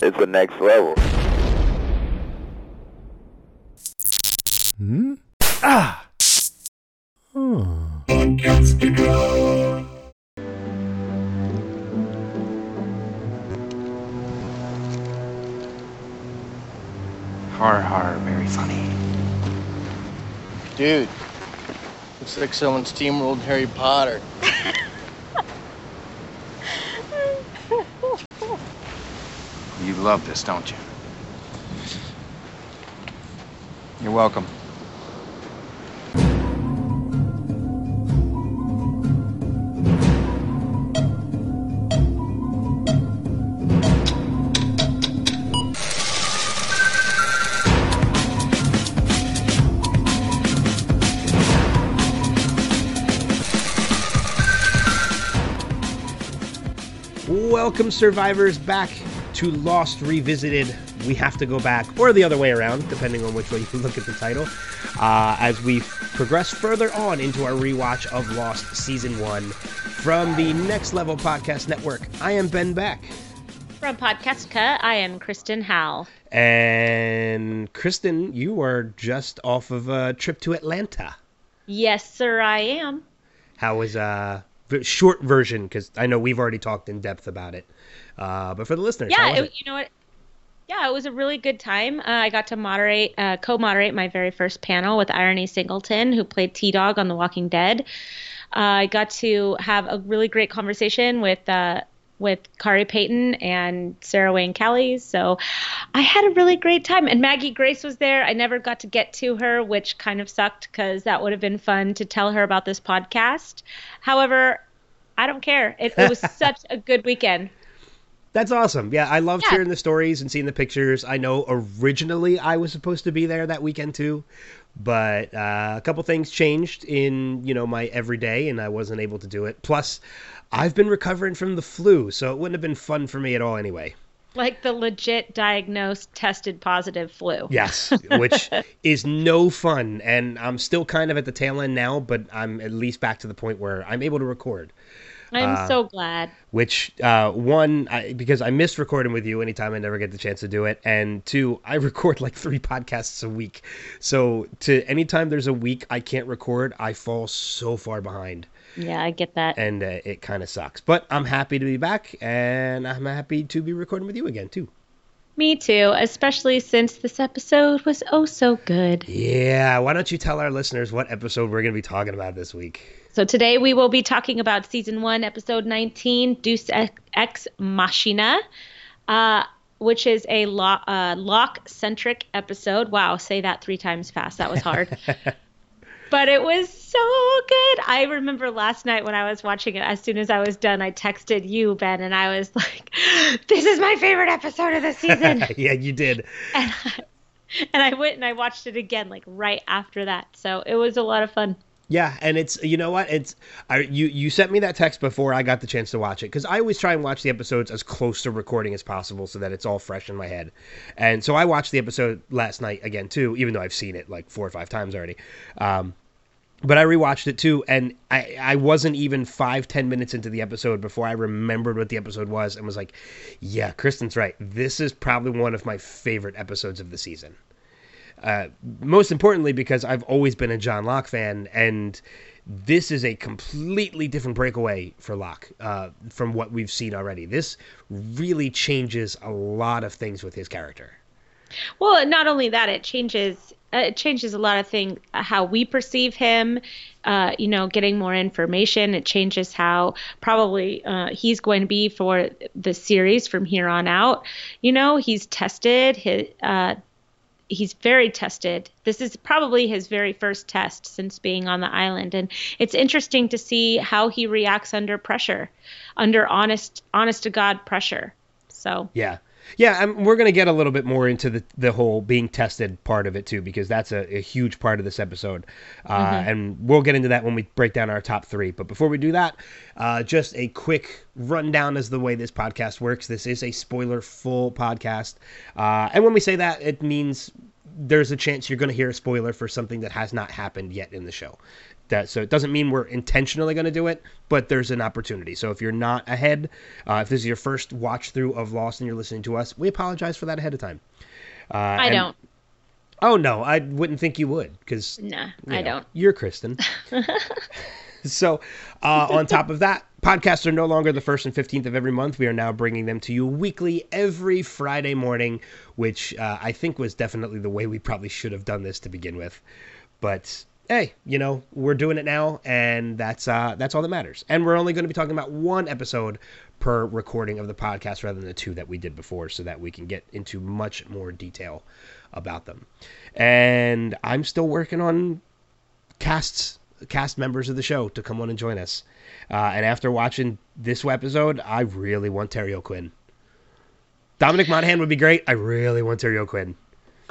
It's the next level. Hmm? Ah! Hmm. Har har, very funny. Dude, looks like someone steamrolled Harry Potter. Love this, don't you? You're welcome. Welcome, survivors, back to Lost Revisited. We have to go back, or the other way around, depending on which way you look at the title, uh, as we progress further on into our rewatch of Lost Season 1 from the Next Level Podcast Network. I am Ben Beck. From Podcastica, I am Kristen Howell. And Kristen, you are just off of a trip to Atlanta. Yes, sir, I am. How was uh v- short version? Because I know we've already talked in depth about it. Uh, but for the listeners, Yeah, it, it? you know what? Yeah, it was a really good time. Uh, I got to moderate, uh, co-moderate my very first panel with IronE Singleton, who played T Dog on The Walking Dead. Uh, I got to have a really great conversation with uh, with Khary Payton and Sarah Wayne Callies. So I had a really great time. And Maggie Grace was there. I never got to get to her, which kind of sucked because that would have been fun to tell her about this podcast. However, I don't care. It, it was such a good weekend. That's awesome. Yeah, I loved Yeah. hearing the stories and seeing the pictures. I know originally I was supposed to be there that weekend too, but uh, a couple things changed in you know my everyday, and I wasn't able to do it. Plus, I've been recovering from the flu, so it wouldn't have been fun for me at all anyway. Like the legit diagnosed, tested positive flu. Yes, which is no fun, and I'm still kind of at the tail end now, but I'm at least back to the point where I'm able to record. I'm Uh, so glad. which uh, one I, because I miss recording with you anytime I never get the chance to do it, and two I record like three podcasts a week, so to anytime there's a week I can't record, I fall so far behind, Yeah, I get that. and uh, it kind of sucks. But I'm happy to be back, and I'm happy to be recording with you again too. Me too, especially since this episode was oh so good. Yeah, why don't you tell our listeners what episode we're going to be talking about this week? So today we will be talking about season one, episode 19, Deus Ex Machina, uh, which is a lo- uh, lock-centric episode. Wow, say that three times fast. That was hard. but it was so good. I remember last night when I was watching it, as soon as I was done, I texted you, Ben, and I was like, this is my favorite episode of the season. yeah, you did. and, I, and I went and I watched it again, like right after that. So it was a lot of fun. Yeah, and it's you know what it's I you you sent me that text before I got the chance to watch it because I always try and watch the episodes as close to recording as possible so that it's all fresh in my head, and so I watched the episode last night again too, even though I've seen it like four or five times already. Um, but I rewatched it too, and I I wasn't even five ten minutes into the episode before I remembered what the episode was and was like, yeah, Kristen's right. This is probably one of my favorite episodes of the season uh, most importantly because I've always been a John Locke fan, and this is a completely different breakaway for Locke uh, from what we've seen already. This really changes a lot of things with his character. Well, not only that, it changes uh, it changes a lot of things how we perceive him. Uh, you know, getting more information. It changes how probably uh, he's going to be for the series from here on out. You know, he's tested. His uh, he's very tested. This is probably his very first test since being on the island, and it's interesting to see how he reacts under pressure, under honest, honest to god pressure. So Yeah. Yeah, um, we're going to get a little bit more into the, the whole being tested part of it too, because that's a, a huge part of this episode. Uh, And we'll get into that when we break down our top three. But before we do that, uh, just a quick rundown as the way this podcast works. This is a spoiler full podcast. Uh, and when we say that, it means there's a chance you're going to hear a spoiler for something that has not happened yet in the show. That so it doesn't mean we're intentionally going to do it, but there's an opportunity. So if you're not ahead, uh, if this is your first watch through of Lost and you're listening to us, we apologize for that ahead of time. Uh, I and- don't. Oh no, I wouldn't think you would because Nah, you I know, don't. You're Kristen. so, uh, on top of that, podcasts are no longer the first and 15th of every month. We are now bringing them to you weekly every Friday morning, which uh, I think was definitely the way we probably should have done this to begin with. But hey, you know, we're doing it now, and that's uh, that's all that matters. And we're only going to be talking about one episode per recording of the podcast rather than the two that we did before, so that we can get into much more detail about them. And I'm still working on casts cast members of the show to come on and join us. Uh, and after watching this episode, I really want Terry O'Quinn. Dominic Monaghan would be great. I really want Terry O'Quinn.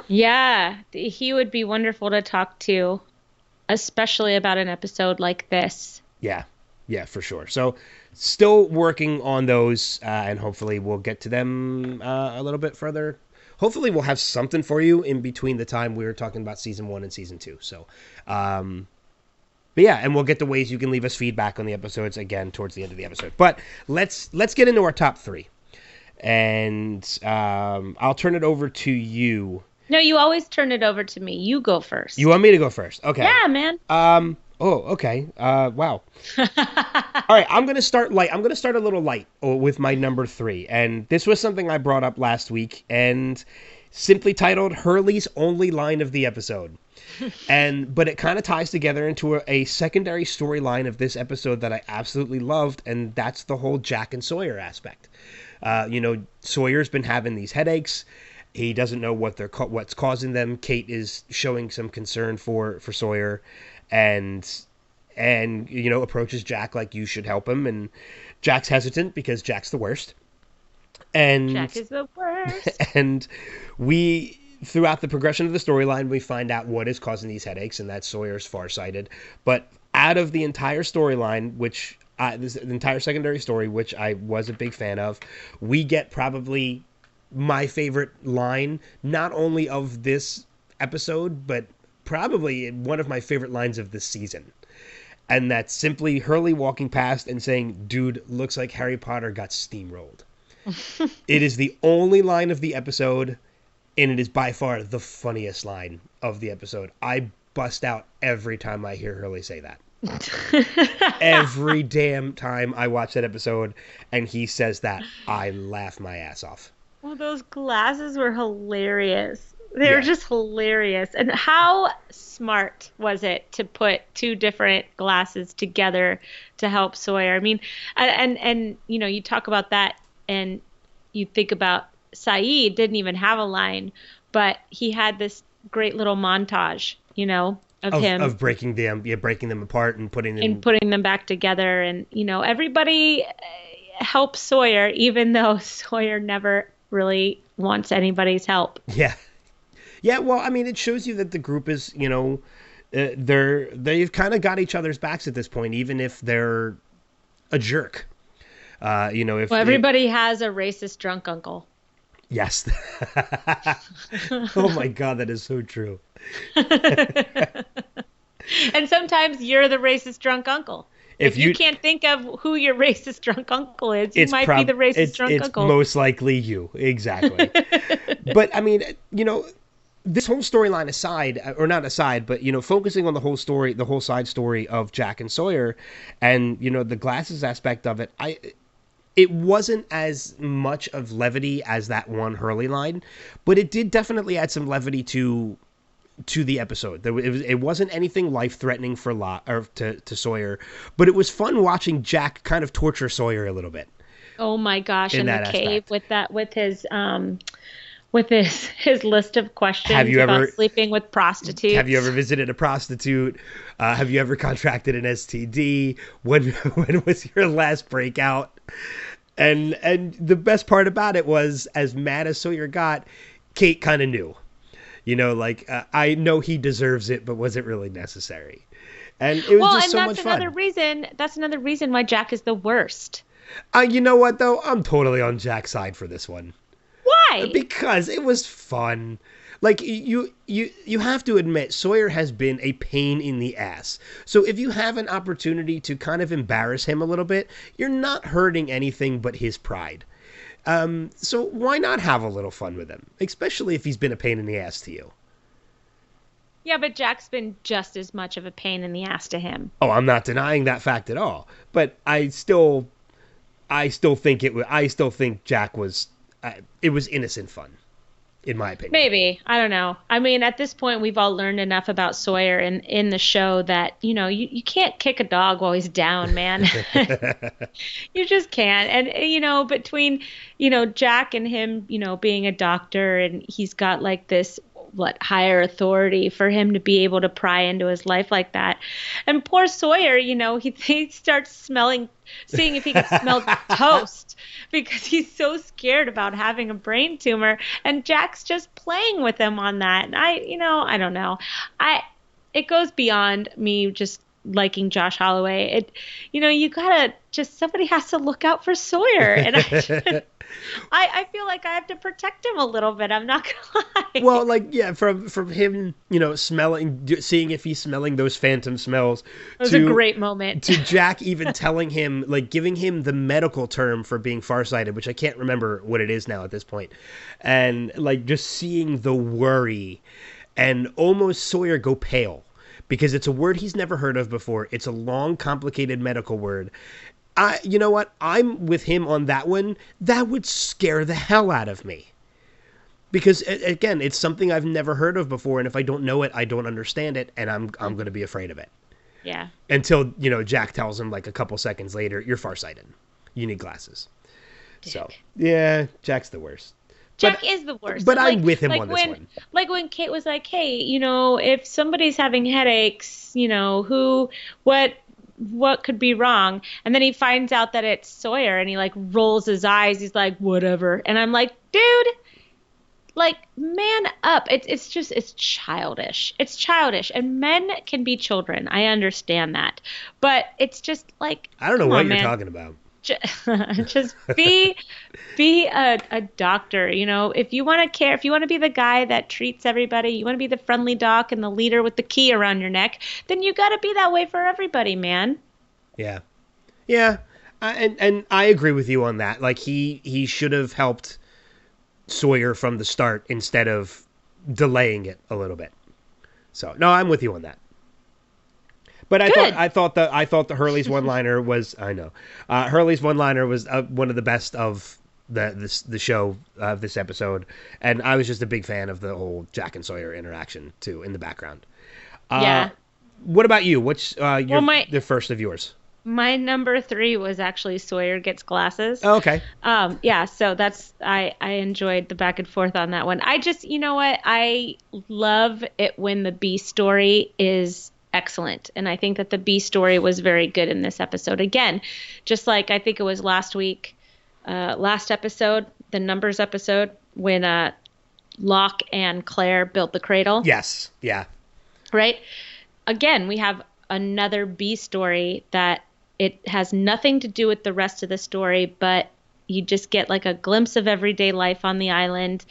Yeah, he would be wonderful to talk to, especially about an episode like this. Yeah, yeah, for sure. So, still working on those, uh, and hopefully we'll get to them uh, a little bit further. Hopefully, we'll have something for you in between the time we were talking about season one and season two. So, um, but yeah, and we'll get the ways you can leave us feedback on the episodes again towards the end of the episode. But let's let's get into our top three, and um, I'll turn it over to you. No, you always turn it over to me. You go first. You want me to go first? Okay. Yeah, man. Um. Oh, okay. Uh. Wow. All right. I'm gonna start light. I'm gonna start a little light uh, with my number three, and this was something I brought up last week, and simply titled "Hurley's only line of the episode." and but it kind of ties together into a, a secondary storyline of this episode that I absolutely loved, and that's the whole Jack and Sawyer aspect. Uh, you know, Sawyer's been having these headaches. He doesn't know what they're what's causing them. Kate is showing some concern for for Sawyer, and and you know approaches Jack like you should help him, and Jack's hesitant because Jack's the worst. And Jack is the worst. and we throughout the progression of the storyline we find out what is causing these headaches and that's sawyer's farsighted. But out of the entire storyline which I, this the entire secondary story which i was a big fan of we get probably my favorite line not only of this episode but probably one of my favorite lines of this season. And that's simply hurley walking past and saying dude looks like harry potter got steamrolled. It is the only line of the episode, and it is by far the funniest line of the episode. I bust out every time I hear Hurley say that. every damn time I watch that episode and he says that, I laugh my ass off. well, those glasses were hilarious. They were Yeah. just hilarious. And how smart was it to put two different glasses together to help Sawyer? I mean, and, and you know, you talk about that and you think about Sayid didn't even have a line, but he had this great little montage, you know, of, Of, him of breaking them, yeah, breaking them apart and putting them. and putting them back together and you know everybody uh, helps sawyer even though sawyer never really wants anybody's help Yeah, yeah. Well, I mean, it shows you that the group is, you know, uh, they're they've kind of got each other's backs at this point, even if they're a jerk. Uh, you know, if well everybody has a racist drunk uncle Yes. oh my god, that is so true. and sometimes you're the racist drunk uncle If if, you, you- can't think of who your racist drunk uncle is you might prob- be the racist it's, drunk it's uncle most likely you, exactly. but I mean, you know, this whole storyline aside, or not aside, but you know, focusing on the whole story, the whole side story of Jack and Sawyer, and you know, the glasses aspect of it, I. It wasn't as much of levity as that one Hurley line, but it did definitely add some levity to to the episode. There, it, was, it wasn't anything life threatening for Lot or to, to Sawyer, but it was fun watching Jack kind of torture Sawyer a little bit. oh my gosh in in, the that cave with that with his um with his his list of questions Have you about ever- sleeping with prostitutes Have you ever visited a prostitute? Uh, have you ever contracted an STD? When when was your last breakout? And and the best part about it was, as mad as Sawyer got, Kate kind of knew. You know, like uh, I know he deserves it, but was it really necessary? And it was well, just and so that's much fun. That's another reason. That's another reason why Jack is the worst. Uh, you know what though? I'm totally on Jack's side for this one. Why? Because it was fun. Like you you you have to admit Sawyer has been a pain in the ass. So if you have an opportunity to kind of embarrass him a little bit, you're not hurting anything but his pride. Um, so why not have a little fun with him, especially if he's been a pain in the ass to you? Yeah, but Jack's been just as much of a pain in the ass to him. Oh, I'm not denying that fact at all. But I still, I still think it. wa- I still think Jack was. Uh, it was innocent fun, in my opinion. Maybe. I don't know. I mean, at this point, we've all learned enough about Sawyer in, in the show that, you know, you, you can't kick a dog while he's down, man. you just can't. And, you know, between, you know, Jack and him, you know, being a doctor and he's got like this, what, higher authority for him to be able to pry into his life like that. And poor Sawyer, you know, he, he starts smelling, seeing if he can smell toast because he's so scared about having a brain tumor. And Jack's just playing with him on that. And I, you know, I don't know. I, it goes beyond me just liking Josh Holloway. It, you know, you gotta just somebody has to look out for Sawyer, and I, I, I feel like I have to protect him a little bit. I'm not gonna lie. well, like yeah, from from him, you know, smelling, seeing if he's smelling those phantom smells. it was to, a great moment. to Jack even telling him, like giving him the medical term for being farsighted, which I can't remember what it is now at this point, and like just seeing the worry, and almost Sawyer go pale because it's a word he's never heard of before. It's a long, complicated medical word. I, you know what? I'm with him on that one. That would scare the hell out of me. Because again, it's something I've never heard of before, and if I don't know it, I don't understand it, and I'm I'm going to be afraid of it yeah. until you know Jack tells him like a couple seconds later, "You're farsighted. You need glasses." So yeah, Jack's the worst. Jack is the worst. but Like- I'm with him like on this when, one. Like when Kate was like, "Hey, you know, if somebody's having headaches, you know, who, what, what could be wrong?" And then he finds out that it's Sawyer, and he like rolls his eyes. He's like, "Whatever." And I'm like, "Dude, like, man up. It's it's just it's childish. It's childish, and men can be children. I understand that, but it's just like I don't know what on, you're man talking about. Ju- just be be a, a doctor you know if you want to care if you want to be the guy that treats everybody you want to be the friendly doc and the leader with the key around your neck then you got to be that way for everybody man Yeah, yeah, and and I agree with you on that. Like he he should have helped Sawyer from the start instead of delaying it a little bit. So no, I'm with you on that. But I Good. thought I thought the I thought the Hurley's one liner was I know uh, Hurley's one liner was uh, one of the best of the this the show of this episode, and I was just a big fan of the whole Jack and Sawyer interaction too in the background. Uh, yeah What about you? What's uh, your Well, my- the first of yours? my number three was actually sawyer gets glasses Oh, okay. um yeah so that's i i enjoyed the back and forth on that one i just you know what i love it when the b story is excellent and i think that the b story was very good in this episode again just like i think it was last week uh last episode the numbers episode when uh locke and claire built the cradle Yes. Yeah. right? Again, we have another B story that it has nothing to do with the rest of the story, but you just get like a glimpse of everyday life on the island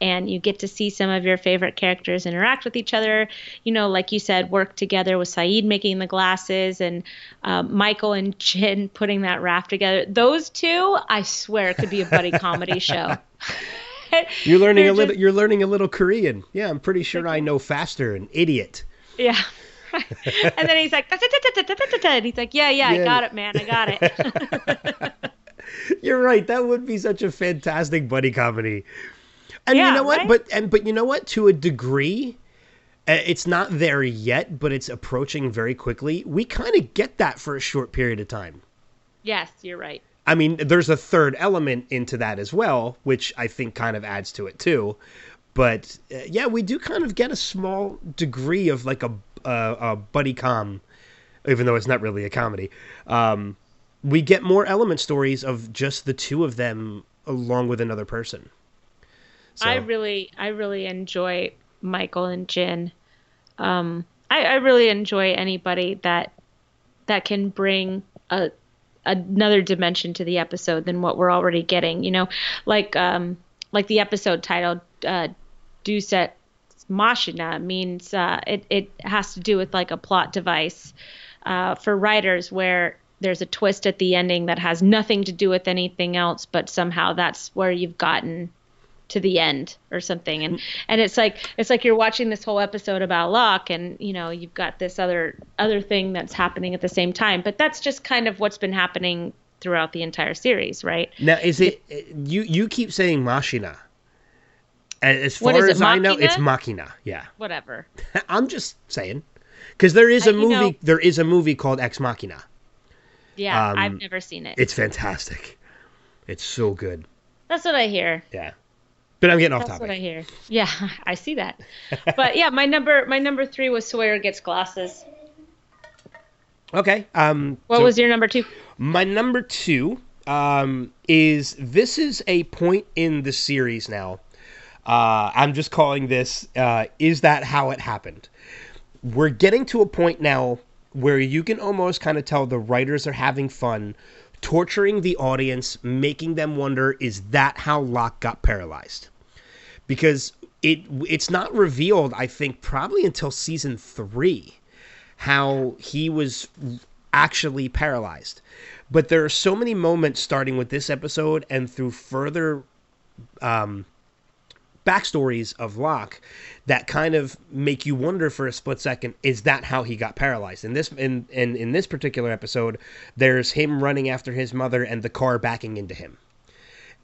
and you get to see some of your favorite characters interact with each other you know like you said work together with sayid making the glasses and um, michael and jin putting that raft together those two i swear could be a buddy comedy show You're learning They're a little. just- You're learning a little Korean. Yeah, I'm pretty sure I know faster. An idiot. Yeah. and then he's like, and he's like, yeah, yeah, Yeah. I got it, man, I got it. You're right. That would be such a fantastic buddy comedy. And Yeah, you know what? right? But and but you know what? To a degree, uh, it's not there yet, but it's approaching very quickly. We kind of get that for a short period of time. yes, you're right. I mean, there's a third element into that as well, which I think kind of adds to it too. But uh, yeah, we do kind of get a small degree of like a a, a buddy com, even though it's not really a comedy. Um, we get more element stories of just the two of them along with another person. So, I really, I really enjoy Michael and Jin. Um, I, I really enjoy anybody that that can bring a another dimension to the episode than what we're already getting. You know, like um, like the episode title, uh, Deus Ex Machina means uh, it it has to do with like a plot device uh, for writers where there's a twist at the ending that has nothing to do with anything else, but somehow that's where you've gotten to the end or something and and it's like it's like you're watching this whole episode about Locke and you know you've got this other other thing that's happening at the same time but that's just kind of what's been happening throughout the entire series right Now, is it you? You keep saying machina. As far it, as I know, it's machina. Yeah, whatever I'm just saying, because there is a Uh, movie. know- there is a movie called Ex Machina. Yeah Um, I've never seen it It's fantastic. It's so good. that's what I hear Yeah, but I'm getting off topic. that's what I hear yeah I see that but yeah my number my number three was Sawyer gets glasses Okay. Um. what so was your number two my number two? Um. Is this is a point in the series now. Uh, I'm just calling this. Uh, is that how it happened? We're getting to a point now where you can almost kind of tell the writers are having fun, torturing the audience, making them wonder, is that how Locke got paralyzed? Because it it's not revealed, I think, probably until season three, how he was actually paralyzed. But there are so many moments starting with this episode and through further um, backstories of Locke that kind of make you wonder for a split second is that how he got paralyzed? In this in, in in this particular episode there's him running after his mother and the car backing into him.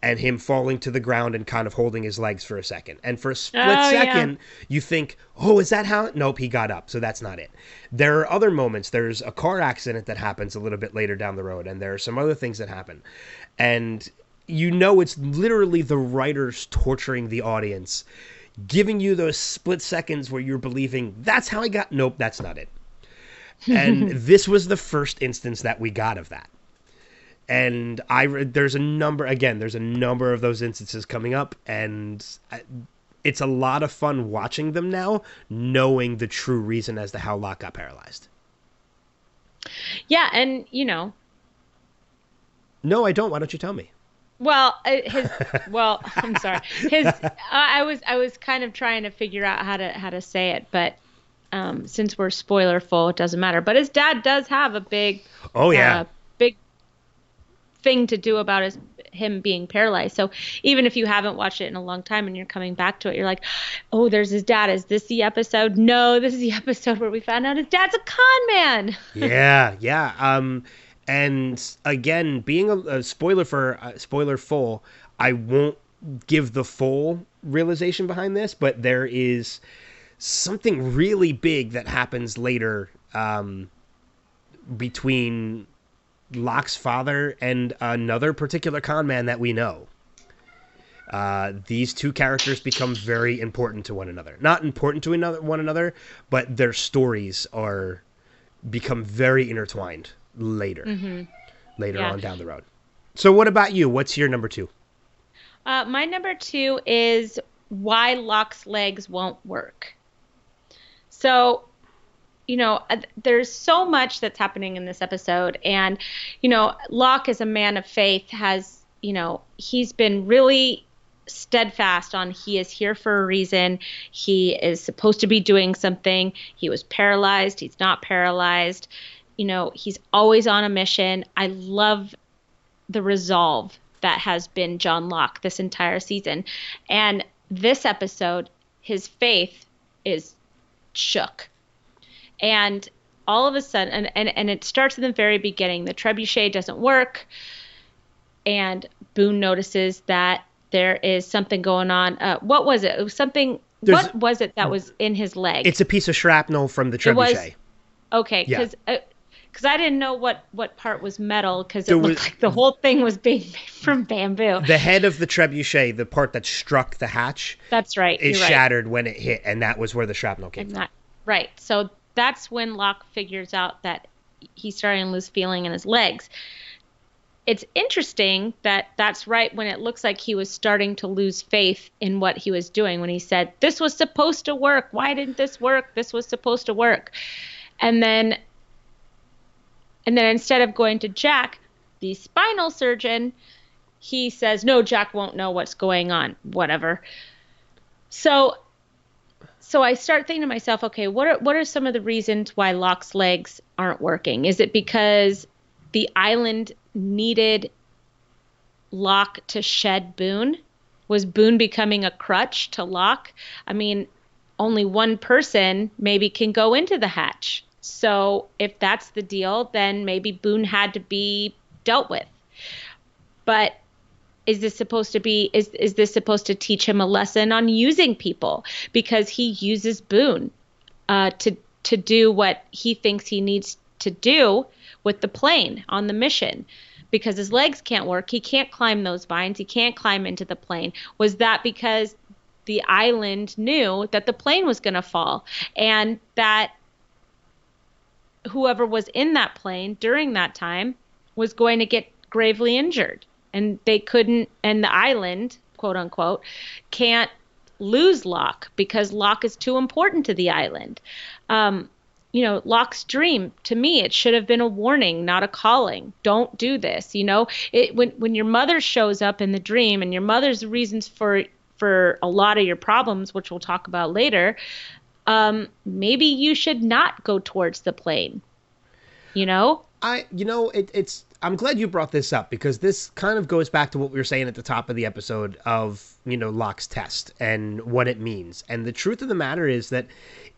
And him falling to the ground and kind of holding his legs for a second. And for a split Oh, yeah. second you think oh is that how? Nope he got up. So that's not it. There are other moments. There's a car accident that happens a little bit later down the road and there are some other things that happen. And you know it's literally the writers torturing the audience giving you those split seconds where you're believing that's how i got nope that's not it. And this was the first instance that we got of that. And i there's a number again there's a number of those instances coming up and I, it's a lot of fun watching them now knowing the true reason as to how locke got paralyzed. Yeah and you know no i don't. Why don't you tell me Well, his well, I'm sorry. His I was I was kind of trying to figure out how to how to say it, but um, since we're spoilerful, it doesn't matter. But his dad does have a big oh yeah uh, big thing to do about his him being paralyzed. So even if you haven't watched it in a long time and you're coming back to it, you're like, "Oh, there's his dad. Is this the episode?" No, this is the episode where we found out his dad's a con man. yeah, yeah. Um, and again, being a, a spoiler for uh, spoiler full, I won't give the full realization behind this, but there is something really big that happens later um, between Locke's father and another particular con man that we know. Uh, these two characters become very important to one another. Not important to another one another, but their stories are become very intertwined later, later Yeah. on down the road. So, what about you? What's your number two? Uh, my number two is why Locke's legs won't work. So, you know, uh, there's so much that's happening in this episode. And, you know, Locke, as a man of faith, has, you know, he's been really steadfast on he is here for a reason. He is supposed to be doing something. He was paralyzed. He's not paralyzed. You know, he's always on a mission. I love the resolve that has been John Locke this entire season. And this episode, his faith is shook. And all of a sudden, and, and, and it starts in the very beginning. The trebuchet doesn't work. And Boone notices that there is something going on. Uh, what was it? It was something. There's- what was it that was in his leg? It's a piece of shrapnel from the It was- trebuchet. Okay, Yeah. Because I didn't know what what part was metal because it There looked was- like the whole thing was being made from bamboo. the head of the trebuchet, the part that struck the hatch, That's right. is you're right. shattered when it hit, and that was where the shrapnel came And from. that right. So that's when Locke figures out that he's starting to lose feeling in his legs. It's interesting that that's right when it looks like he was starting to lose faith in what he was doing when he said, This was supposed to work. Why didn't this work? This was supposed to work. And then and then instead of going to Jack, the spinal surgeon, he says, "No, Jack won't know what's going on." Whatever. So so I start thinking to myself, okay, what are what are some of the reasons why Locke's legs aren't working? Is it because the island needed Locke to shed Boone? Was Boone becoming a crutch to Locke? I mean, only one person maybe can go into the hatch. So if that's the deal, then maybe Boone had to be dealt with. But is this supposed to be is is this supposed to teach him a lesson on using people? Because he uses Boone uh, to to do what he thinks he needs to do with the plane on the mission. Because his legs can't work. He can't climb those vines. He can't climb into the plane. Was that because the island knew that the plane was going to fall? And that whoever was in that plane during that time was going to get gravely injured. And they couldn't and the island quote unquote can't lose Locke because Locke is too important to the island. Um, you know Locke's dream to me it should have been a warning not a calling. Don't do this you know? It when when your mother shows up in the dream and your mother's reasons for for a lot of your problems which we'll talk about later um, maybe you should not go towards the plane you know I, you know, it, it's. I'm glad you brought this up because this kind of goes back to what we were saying at the top of the episode of you know Locke's test and what it means. And the truth of the matter is that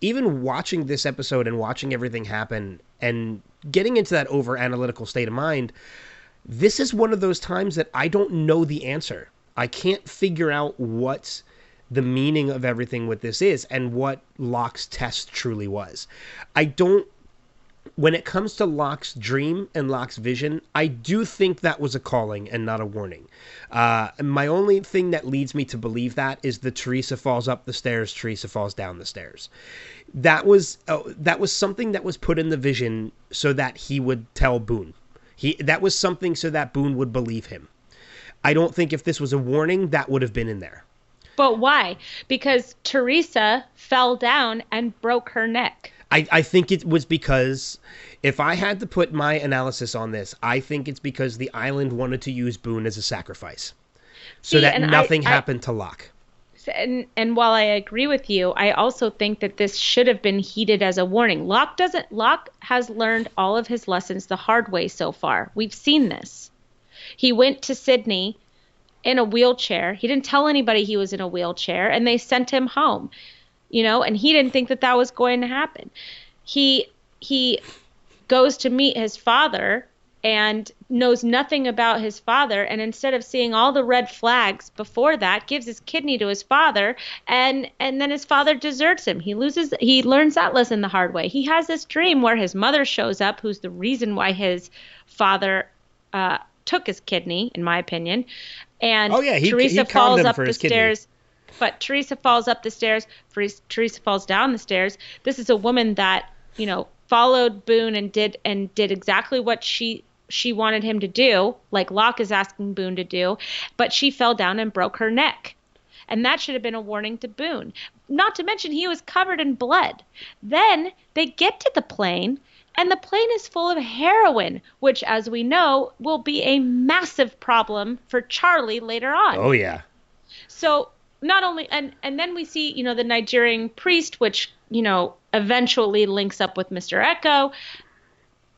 even watching this episode and watching everything happen and getting into that over analytical state of mind, this is one of those times that I don't know the answer. I can't figure out what the meaning of everything with this is and what Locke's test truly was. I don't when it comes to Locke's dream and Locke's vision, I do think that was a calling and not a warning. Uh, my only thing that leads me to believe that is the Teresa falls up the stairs, Teresa falls down the stairs. That was uh, that was something that was put in the vision so that he would tell Boone. He that was something so that Boone would believe him. I don't think if this was a warning, that would have been in there. But why? Because Teresa fell down and broke her neck. I, I think it was because if I had to put my analysis on this, I think it's because the island wanted to use Boone as a sacrifice. So See, that I- nothing I- happened to Locke. And and while I agree with you, I also think that this should have been heeded as a warning. Locke doesn't Locke has learned all of his lessons the hard way so far. We've seen this. He went to Sydney in a wheelchair. He didn't tell anybody he was in a wheelchair and they sent him home. You know, and he didn't think that that was going to happen. He he goes to meet his father and knows nothing about his father and instead of seeing all the red flags before that gives his kidney to his father and and then his father deserts him he loses he learns that lesson the hard way he has this dream where his mother shows up who's the reason why his father uh, took his kidney in my opinion and Oh, yeah, he- teresa he falls up the his kidney. stairs but Teresa falls up the stairs. Teresa falls down the stairs. This is a woman that you know followed Boone and did and did exactly what she she wanted him to do, like Locke is asking Boone to do, but she fell down and broke her neck. And that should have been a warning to Boone. Not to mention he was covered in blood. Then they get to the plane and the plane is full of heroin, which as we know will be a massive problem for Charlie later on. Oh yeah. So not only and and then we see you know the Nigerian priest, which you know eventually links up with Mr. Eko,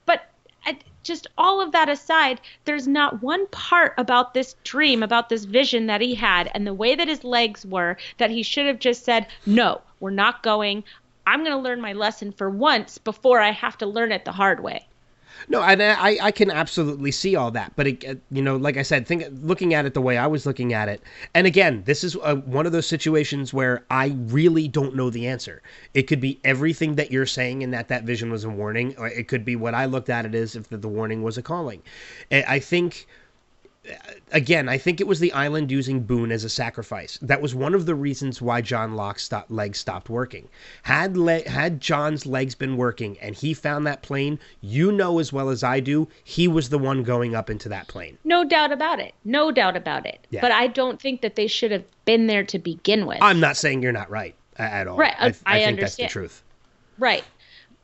but uh, just all of that aside, there's not one part about this dream, about this vision that he had, and the way that his legs were that he should have just said, "No, we're not going. I'm going to learn my lesson for once before I have to learn it the hard way." No, and I, I can absolutely see all that, but it, uh, you know, like I said, think looking at it the way I was looking at it, and again, this is a, one of those situations where I really don't know the answer. It could be everything that you're saying, and that that vision was a warning, or it could be what I looked at it as if the, the warning was a calling. I think again, I think it was the island using Boone as a sacrifice. That was one of the reasons why John Locke's stop, legs stopped working. Had le- had John's legs been working and he found that plane, you know as well as I do, he was the one going up into that plane. No doubt about it. No doubt about it. Yeah. But I don't think that they should have been there to begin with. I'm not saying you're not right at all. Right, uh, I, I- I think I that's the truth. Right.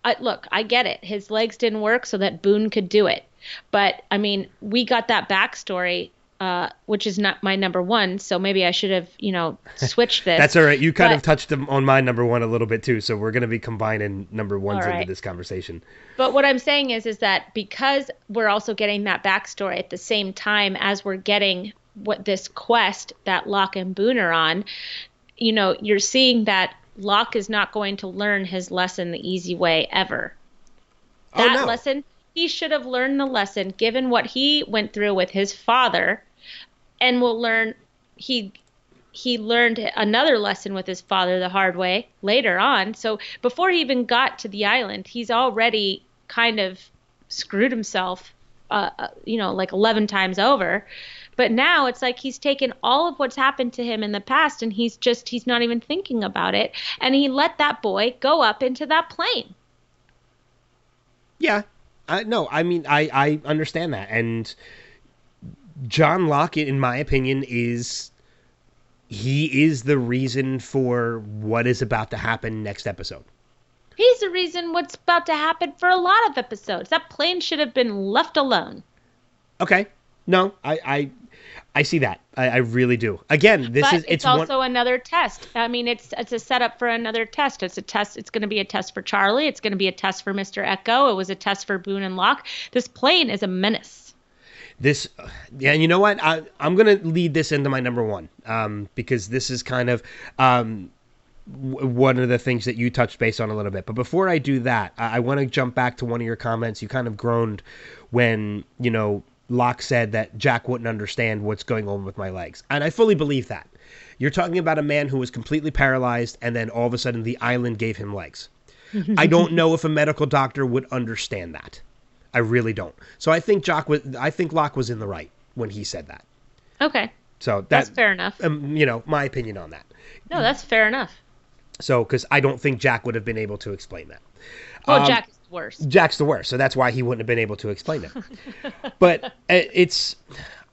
I, look, I get it. His legs didn't work so that Boone could do it. But I mean, we got that backstory uh, which is not my number one. So maybe I should have, you know, switched this. That's all right. You kind But- of touched on my number one a little bit too, so we're going to be combining number ones All into this conversation. But what I'm saying is, is that because we're also getting that backstory at the same time as we're getting what this quest that Locke and Boone are on, you know, you're seeing that Locke is not going to learn his lesson the easy way ever. Oh, That no. lesson, he should have learned the lesson given what he went through with his father, and will learn he he learned another lesson with his father the hard way later on. So before he even got to the island, he's already kind of screwed himself, uh, uh, you know, like 11 times over. But now it's like he's taken all of what's happened to him in the past and he's just, he's not even thinking about it. And he let that boy go up into that plane. Yeah. I, no, I mean, I, I understand that. And John Locke, in my opinion, is he is the reason for what is about to happen next episode. He's the reason what's about to happen for a lot of episodes. That plane should have been left alone. Okay. No, I I, I see that. I, I really do. Again, this but is it's, it's, also one, another test. I mean, it's it's a setup for another test. It's a test. It's going to be a test for Charlie. It's going to be a test for Mr. Eko. It was a test for Boone and Locke. This plane is a menace. this yeah and you know what I, i'm gonna lead this into my number one um, because this is kind of um, one of the things that you touched base on a little bit but before i do that i, I want to jump back to one of your comments you kind of groaned when you know locke said that jack wouldn't understand what's going on with my legs and i fully believe that you're talking about a man who was completely paralyzed and then all of a sudden the island gave him legs i don't know if a medical doctor would understand that I really don't. So I think Jock was. I think Locke was in the right when he said that. Okay, So that's fair enough. um, you know, my opinion on that. No, that's fair enough. So because I don't think Jack would have been able to explain that. Well, Um, Jack is worse. Jack's the worst, so that's why he wouldn't have been able to explain it. but uh, it's.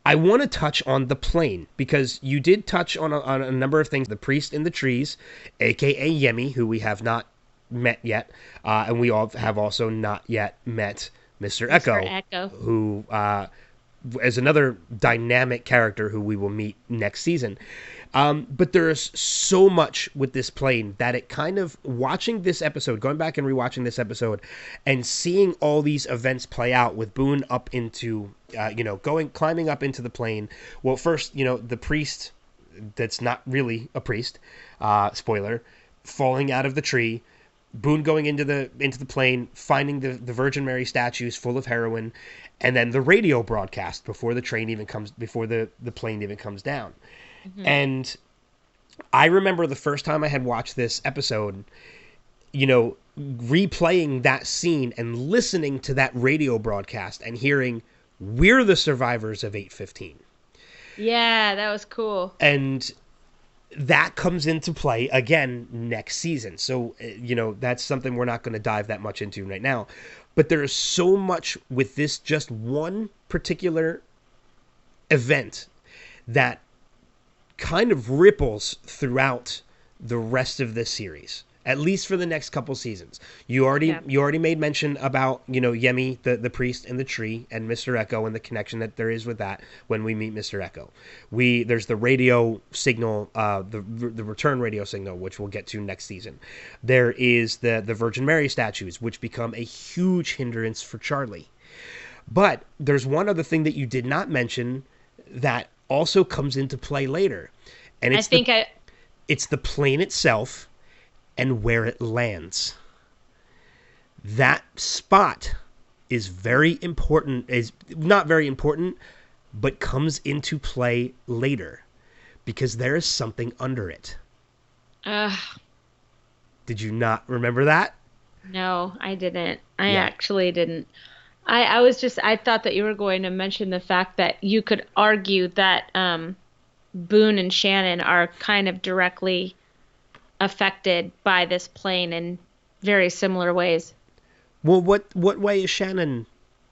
I want to touch on the plane because you did touch on a, on a number of things. The priest in the trees, aka Yemi, who we have not met yet, uh, and we all have also not yet met Mr. Eko, Eko. who uh, is another dynamic character who we will meet next season. Um, but there's so much with this plane that it kind of watching this episode, going back and rewatching this episode, and seeing all these events play out with Boone up into, uh, you know, going climbing up into the plane. Well, first, you know, the priest that's not really a priest, uh, spoiler, falling out of the tree. Boone going into the into the plane, finding the, the Virgin Mary statues full of heroin, and then the radio broadcast before the train even comes before the, the plane even comes down. And I remember the first time I had watched this episode, you know, replaying that scene and listening to that radio broadcast and hearing we're the survivors of 815 Yeah, that was cool. and that comes into play again next season. So, uh, you know, that's something we're not going to dive that much into right now. But there is so much with this just one particular event that kind of ripples throughout the rest of this series at least for the next couple seasons. You already Yeah. you already made mention about you know yemi the, the priest and the tree and mr eko and the connection that there is with that when we meet mr eko. We there's the radio signal uh the the return radio signal which we'll get to next season. There is the the virgin mary statues which become a huge hindrance for charlie. But there's one other thing that you did not mention that also comes into play later and I think the, I it's the plane itself and where it lands. That spot is very important is not very important but comes into play later because there is something under it. uh, Did you not remember that? no, I didn't. I Yeah. actually didn't. I, I was just I thought that you were going to mention the fact that you could argue that um, Boone and Shannon are kind of directly affected by this plane in very similar ways. Well, what what way is Shannon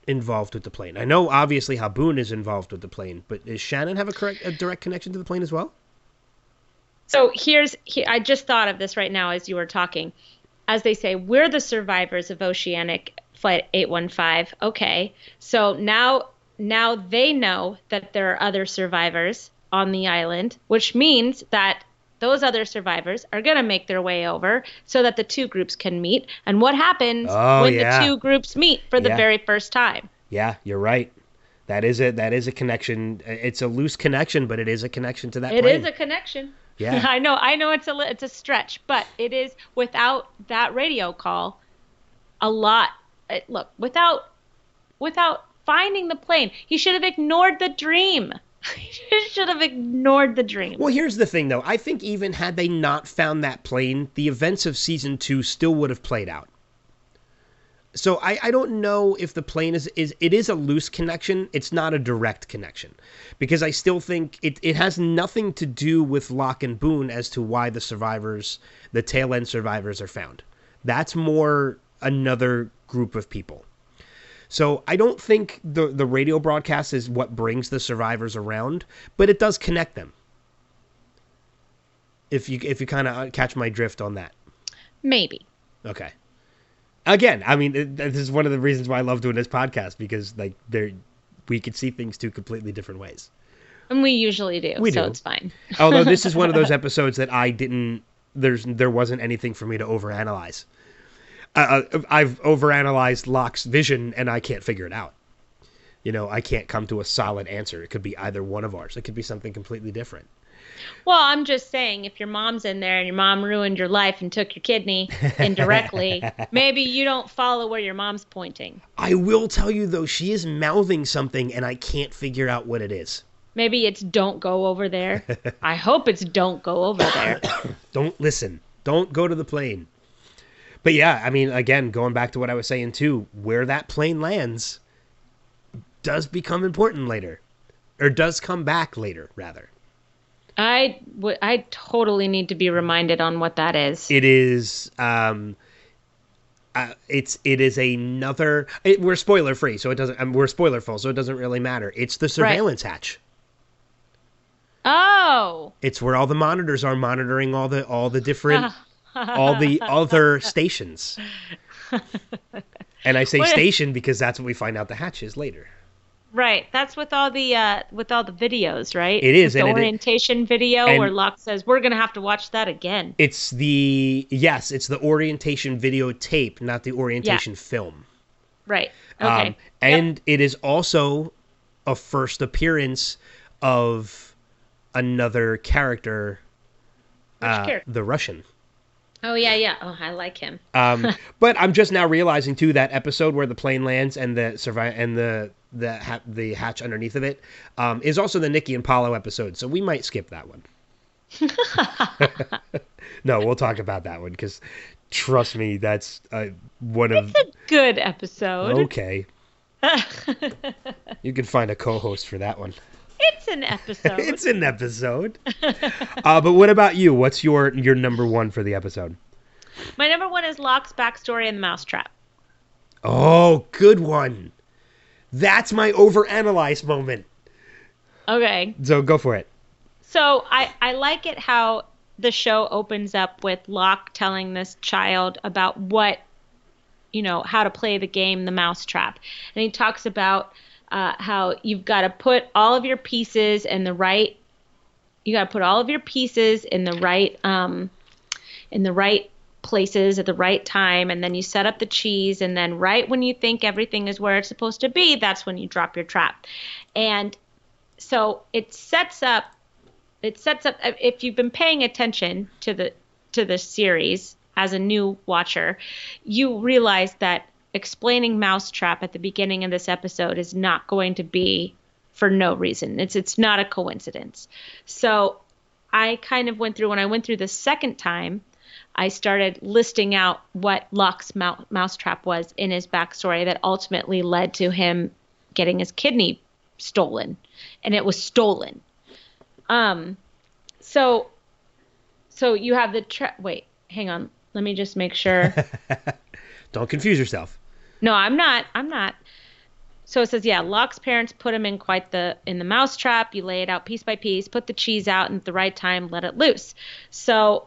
involved with the plane? I know obviously how Boone is involved with the plane, but does Shannon have a correct a direct connection to the plane as well? So here's he, I just thought of this right now as you were talking. As they say, we're the survivors of Oceanic Flight 815. Okay. So now now they know that there are other survivors on the island, which means that those other survivors are going to make their way over so that the two groups can meet. And what happens Oh, when yeah. the two groups meet for the Yeah. very first time? Yeah, you're right. That is it. That is a connection. It's a loose connection, but it is a connection to that. It plane. is a connection. Yeah. I know. I know it's a it's a stretch, but it is without that radio call. A lot. It- Look, without without finding the plane, he should have ignored the dream. he should have ignored the dream. Well, here's the thing, though. I think even had they not found that plane, the events of season two still would have played out. So I, I don't know if the plane is is it is a loose connection. It's not a direct connection, because I still think it, it has nothing to do with Locke and Boone as to why the survivors, the tail end survivors, are found. That's more another group of people. So I don't think the the radio broadcast is what brings the survivors around, but it does connect them. If you if you kind of uh, catch my drift on that. Maybe. Okay. Again, I mean, it- this is one of the reasons why I love doing this podcast because like there, we could see things two completely different ways. And we usually do. We so do. it's fine. Although this is one of those episodes that I didn't. There's there wasn't anything for me to overanalyze. Uh, I've overanalyzed Locke's vision and I can't figure it out. You know, I can't come to a solid answer. It could be either one of ours. It could be something completely different. Well, I'm just saying, if your mom's in there and your mom ruined your life and took your kidney indirectly, maybe you don't follow where your mom's pointing. I will tell you though, she is mouthing something and I can't figure out what it is. Maybe it's don't go over there. I hope it's don't go over there. Don't listen. Don't go to the plane. But yeah, I mean, again, going back to what I was saying too, where that plane lands does become important later, or does come back later, rather. I would. I totally need to be reminded on what that is. It is. Um, uh, it's it is another. It, we're spoiler free, so it doesn't. Um, we're spoiler full, so it doesn't really matter. It's the surveillance hatch. oh. It's where all the monitors are monitoring all the all the different all the other stations. And I say What- station because that's what we find out the hatch is later. Right. That's with all the uh with all the videos, right? It is, the it- orientation video where Locke says we're gonna have to watch that again. It's the yes, it's the orientation videotape, not the orientation film. Right. Okay. Um, and it is also a first appearance of another character, uh, character? the Russian. Oh yeah, yeah. Oh, I like him. Um, but I'm just now realizing too that episode where the plane lands and the survive and the the ha- the hatch underneath of it um, is also the Nikki and Paulo episode. So we might skip that one. no, we'll talk about that one because trust me, that's uh, one of a Good episode. okay. You can find a co-host for that one. It's an episode. It's an episode. uh, but what about you? What's your your number one for the episode? My number one is Locke's backstory in the Mousetrap. Oh, good one. That's my overanalyze moment. Okay. So go for it. So I, I like it how the show opens up with Locke telling this child about what, you know, how to play the game, the mousetrap. And he talks about uh, how you've got to put all of your pieces in the right, you got to put all of your pieces in the right, um, in the right places at the right time. And then you set up the cheese. And then right when you think everything is where it's supposed to be, that's when you drop your trap. And so it sets up it sets up if you've been paying attention to the to the series as a new watcher you realize that explaining mousetrap at the beginning of this episode is not going to be for no reason it's it's not a coincidence so i kind of went through when i went through the second time I started listing out what Locke's mou- mousetrap was in his backstory that ultimately led to him getting his kidney stolen, and it was stolen. Um, so, so you have the tra- wait, hang on, let me just make sure. Don't confuse yourself. No, I'm not. I'm not. So it says, yeah, Locke's parents put him in quite the in the mousetrap. You lay it out piece by piece, put the cheese out, and at the right time, let it loose. So,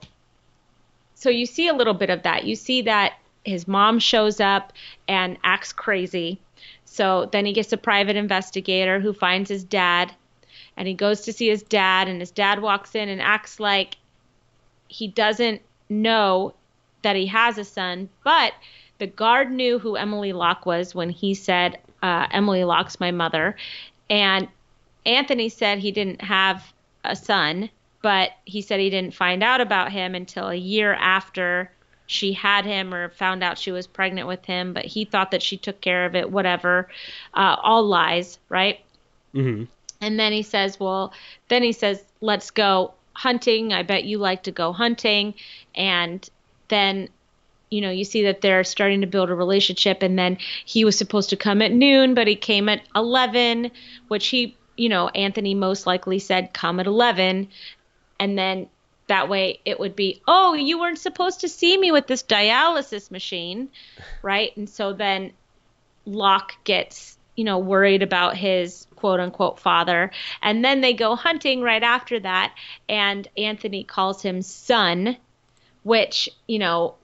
so you see a little bit of that. You see that his mom shows up and acts crazy. So then he gets a private investigator who finds his dad and he goes to see his dad and his dad walks in and acts like he doesn't know that he has a son, but the guard knew who Emily Locke was when he said, uh, Emily Locke's my mother. And Anthony said he didn't have a son, but he said he didn't find out about him until a year after she had him or found out she was pregnant with him, but he thought that she took care of it, whatever. Uh, all lies, right? Mm-hmm. And then he says, Well, then he says, Let's go hunting. I bet you like to go hunting. And then you know, you see that they're starting to build a relationship. And then he was supposed to come at noon, but he came at 11, which he, you know, Anthony most likely said, come at 11. And then that way it would be, oh, you weren't supposed to see me with this dialysis machine. Right. And so then Locke gets, you know, worried about his quote unquote father. And then they go hunting right after that. And Anthony calls him son, which, you know,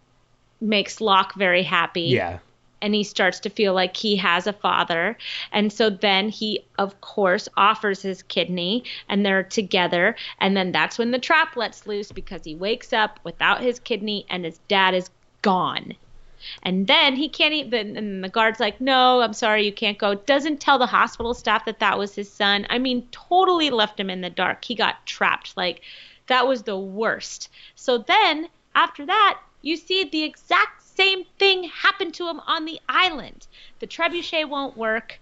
makes Locke very happy. Yeah. And he starts to feel like he has a father. And so then he, of course, offers his kidney and they're together. And then that's when the trap lets loose because he wakes up without his kidney and his dad is gone. And then he can't even, and the guard's like, no, I'm sorry, you can't go. Doesn't tell the hospital staff that that was his son. I mean, totally left him in the dark. He got trapped. Like, that was the worst. So then, after that, you see the exact same thing happen to him on the island. The trebuchet won't work.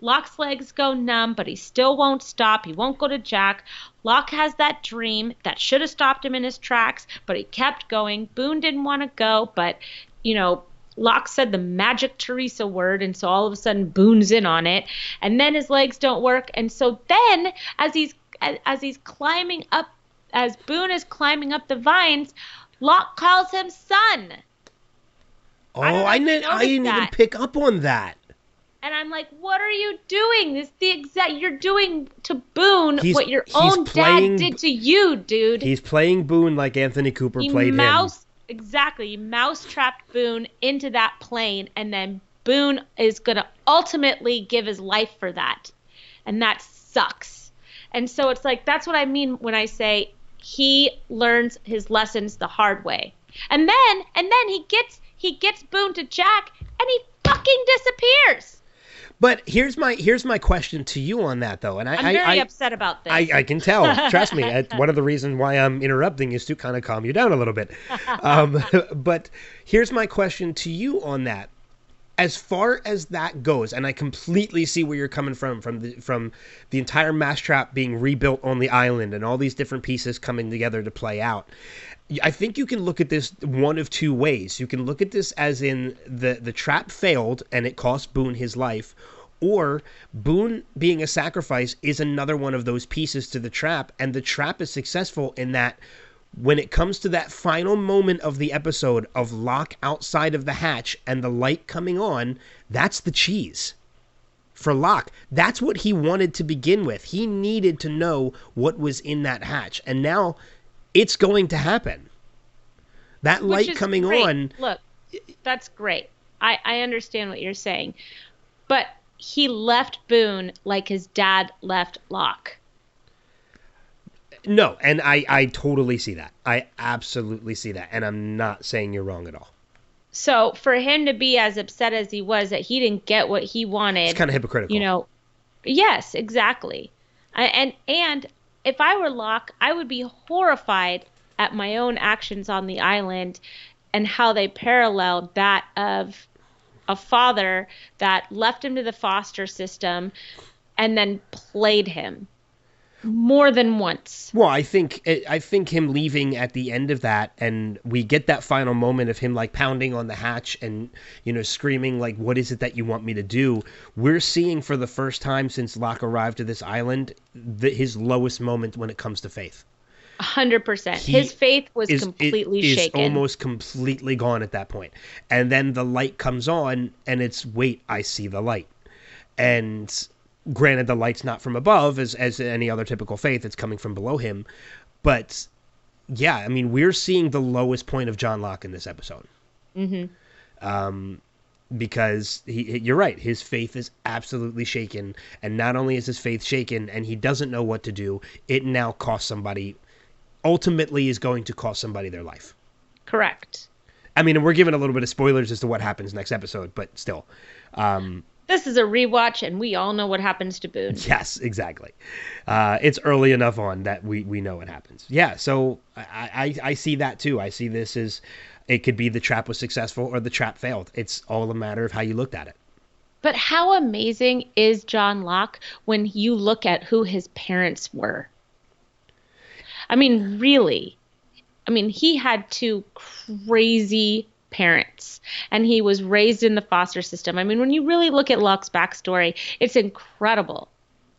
Locke's legs go numb, but he still won't stop. He won't go to Jack. Locke has that dream that should have stopped him in his tracks, but he kept going. Boone didn't want to go, but, you know, Locke said the magic Teresa word, and so all of a sudden Boone's in on it. And then his legs don't work, and so then as he's as he's climbing up, as Boone is climbing up the vines, Locke calls him son. Oh, I I, didn't. I didn't even pick up on that. And I'm like, what are you doing? This the exact you're doing to Boone He's- what your own playing- dad did to you, dude. He's playing Boone like Anthony Cooper he played mouse exactly he mouse trapped Boone into that plane, and then Boone is gonna ultimately give his life for that, and that sucks. And so it's like that's what I mean when I say he learns his lessons the hard way. And then and then he gets he gets Boone to Jack, and he fucking disappears. But here's my here's my question to you on that though, and I I'm very I, upset about this. I, I can tell. Trust me. It's one of the reasons why I'm interrupting is to kind of calm you down a little bit. Um, but here's my question to you on that. As far as that goes, and I completely see where you're coming from, from the from the entire mass trap being rebuilt on the island and all these different pieces coming together to play out. I think you can look at this one of two ways. You can look at this as in the the trap failed and it cost Boone his life, or Boone being a sacrifice is another one of those pieces to the trap, and the trap is successful in that when it comes to that final moment of the episode of Locke outside of the hatch and the light coming on, that's the cheese. For Locke, that's what he wanted to begin with. He needed to know what was in that hatch, and now it's going to happen. That Which light coming great. on, Look, that's great. I, I understand what you're saying. But he left Boone like his dad left Locke. No, and I I totally see that. I absolutely see that, and I'm not saying you're wrong at all. So for him to be as upset as he was that he didn't get what he wanted, It's kind of hypocritical. you know, yes, exactly. I, and and if I were Locke, I would be horrified at my own actions on the island and how they paralleled that of a father that left him to the foster system and then played him more than once. Well, I think I think him leaving at the end of that, and we get that final moment of him like pounding on the hatch and you know screaming like, "What is it that you want me to do?" We're seeing for the first time since Locke arrived to this island the, his lowest moment when it comes to faith. A hundred percent. His faith was Is completely is shaken. almost completely gone at that point, and then the light comes on, and it's wait, I see the light, and granted the light's not from above as as any other typical faith it's coming from below him but yeah i mean we're seeing the lowest point of john locke in this episode hmm um because he, you're right. His faith is absolutely shaken, and not only is his faith shaken, and he doesn't know what to do. It now costs somebody. Ultimately, is going to cost somebody their life. Correct. I mean, we're giving a little bit of spoilers as to what happens next episode, but still. Um, this is a rewatch, and we all know what happens to Boone. Yes, exactly. Uh, it's early enough on that we, we know what happens. Yeah, so I, I, I see that too. I see this as it could be the trap was successful or the trap failed. It's all a matter of how you looked at it. But how amazing is John Locke when you look at who his parents were? I mean, really. I mean, he had two crazy parents and he was raised in the foster system. I mean, when you really look at Locke's backstory, it's incredible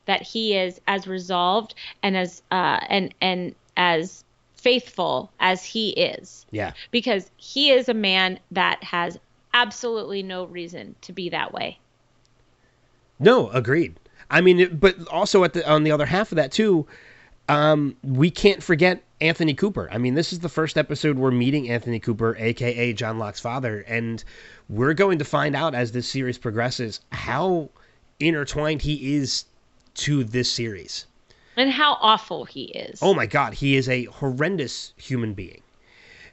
that he is as resolved and as uh, and and as faithful as he is. Yeah. Because he is a man that has absolutely no reason to be that way. No, agreed. I mean, but also at the on the other half of that too, um, we can't forget Anthony Cooper. I mean, this is the first episode we're meeting Anthony Cooper, aka John Locke's father, and we're going to find out as this series progresses how intertwined he is to this series. And how awful he is. Oh my god, he is a horrendous human being.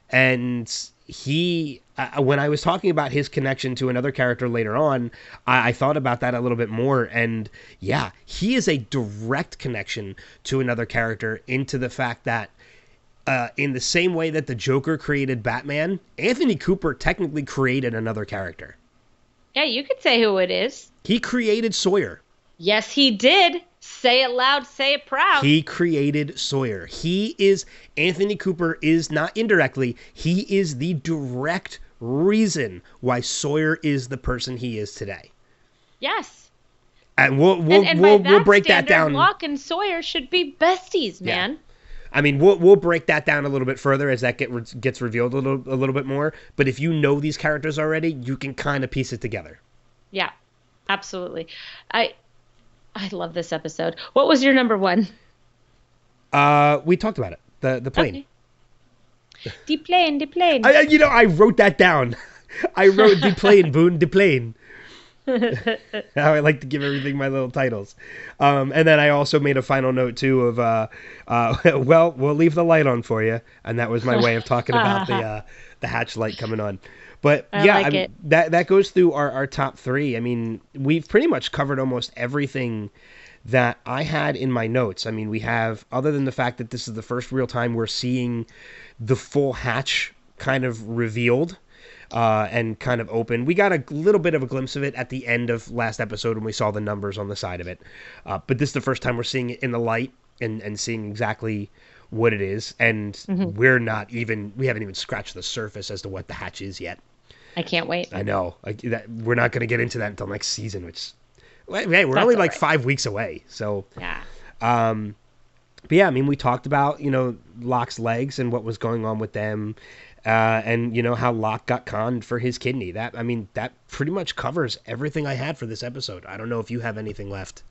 And he uh, when I was talking about his connection to another character later on, I, I, thought about that a little bit more. And yeah, he is a direct connection to another character into the fact that. Uh, in the same way that the Joker created Batman, Anthony Cooper technically created another character. Yeah, you could say who it is. He created Sawyer. Yes, he did. Say it loud, say it proud. He created Sawyer. He is Anthony Cooper is not indirectly, he is the direct reason why Sawyer is the person he is today. Yes. And we'll we'll and, and we'll, that we'll break standard, that down. Locke and Sawyer should be besties, man. Yeah. I mean, we'll we'll break that down a little bit further as that get gets revealed a little a little bit more. But if you know these characters already, you can kind of piece it together. Yeah, absolutely. I I love this episode. What was your number one? Uh, we talked about it. The the plane. Okay. The plane, the plane. I, you know, I wrote that down. I wrote the plane, Boone, the plane. How I like to give everything my little titles. Um, and then I also made a final note too of, uh, uh, well, we'll leave the light on for you, and that was my way of talking about the uh, the hatch light coming on. But I yeah, like I mean, that that goes through our, our top three. I mean, we've pretty much covered almost everything that I had in my notes. I mean, we have other than the fact that this is the first real time we're seeing the full hatch kind of revealed uh, and kind of open. We got a little bit of a glimpse of it at the end of last episode when we saw the numbers on the side of it. Uh, but this is the first time we're seeing it in the light and, and seeing exactly what it is. And Mm-hmm. we're not even, we haven't even scratched the surface as to what the hatch is yet. I can't wait. I know. Like that, we're not going to get into that until next season, which, hey, we're That's only like right. five weeks away. So, Yeah. um, but yeah, I mean, we talked about you know Locke's legs and what was going on with them, uh, and you know how Locke got conned for his kidney. That I mean, that pretty much covers everything I had for this episode. I don't know if you have anything left.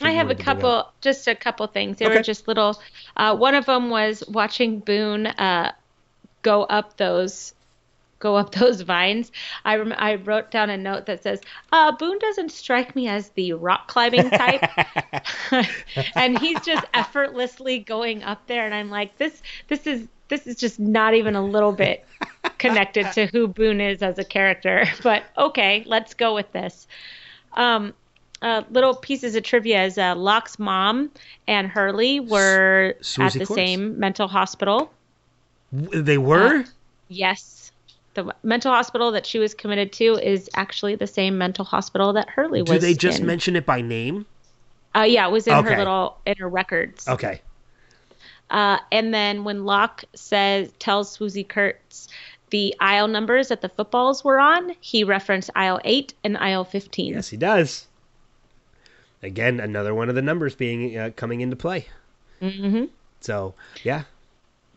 I have a wanted to bring couple, just a couple things. They Okay. were just little. Uh, one of them was watching Boone uh, go up those, go up those vines. I rem- I wrote down a note that says, uh, "Boone doesn't strike me as the rock climbing type," and he's just effortlessly going up there, and I'm like, this this is this is just not even a little bit connected to who Boone is as a character. But okay, let's go with this. Um, uh, little pieces of trivia is uh, Locke's mom and Hurley were Susie at the Quartz. same mental hospital. W- They were. Uh, Yes. The mental hospital that she was committed to is actually the same mental hospital that Hurley was. Do they just in. mention it by name? Uh, yeah, it was in Okay. her little in her records. Okay. Uh, and then when Locke says tells Swoosie Kurtz the aisle numbers that the footballs were on, he referenced aisle eight and aisle fifteen. Yes, he does. Again, another one of the numbers being uh, coming into play. Mm-hmm. So yeah.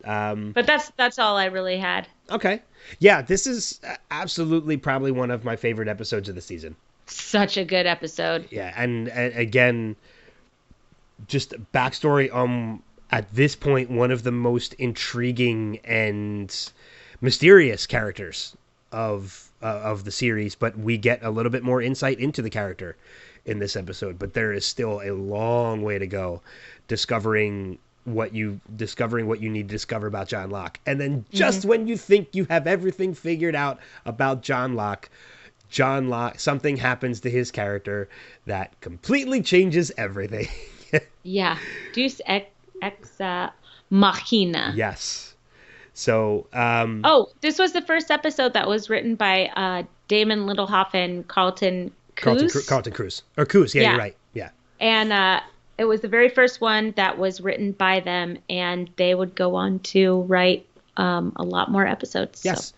Um, But that's that's all I really had. Okay. Yeah, this is absolutely probably one of my favorite episodes of the season. Such a good episode. Yeah, and, and again, just backstory um at this point one of the most intriguing and mysterious characters of uh, of the series, but we get a little bit more insight into the character in this episode. But there is still a long way to go discovering what you discovering what you need to discover about John Locke. And then just when you think you have everything figured out about John Locke, John Locke something happens to his character that completely changes everything. Yeah. Deus ex, ex uh, machina. yes. So, um Oh, this was the first episode that was written by uh, Damon Lindelof and Carlton Carlton, Carlton Cuse. Or Cuse, yeah, Yeah. you're right. Yeah. and uh, it was the very first one that was written by them, and they would go on to write um, a lot more episodes. so- Yes.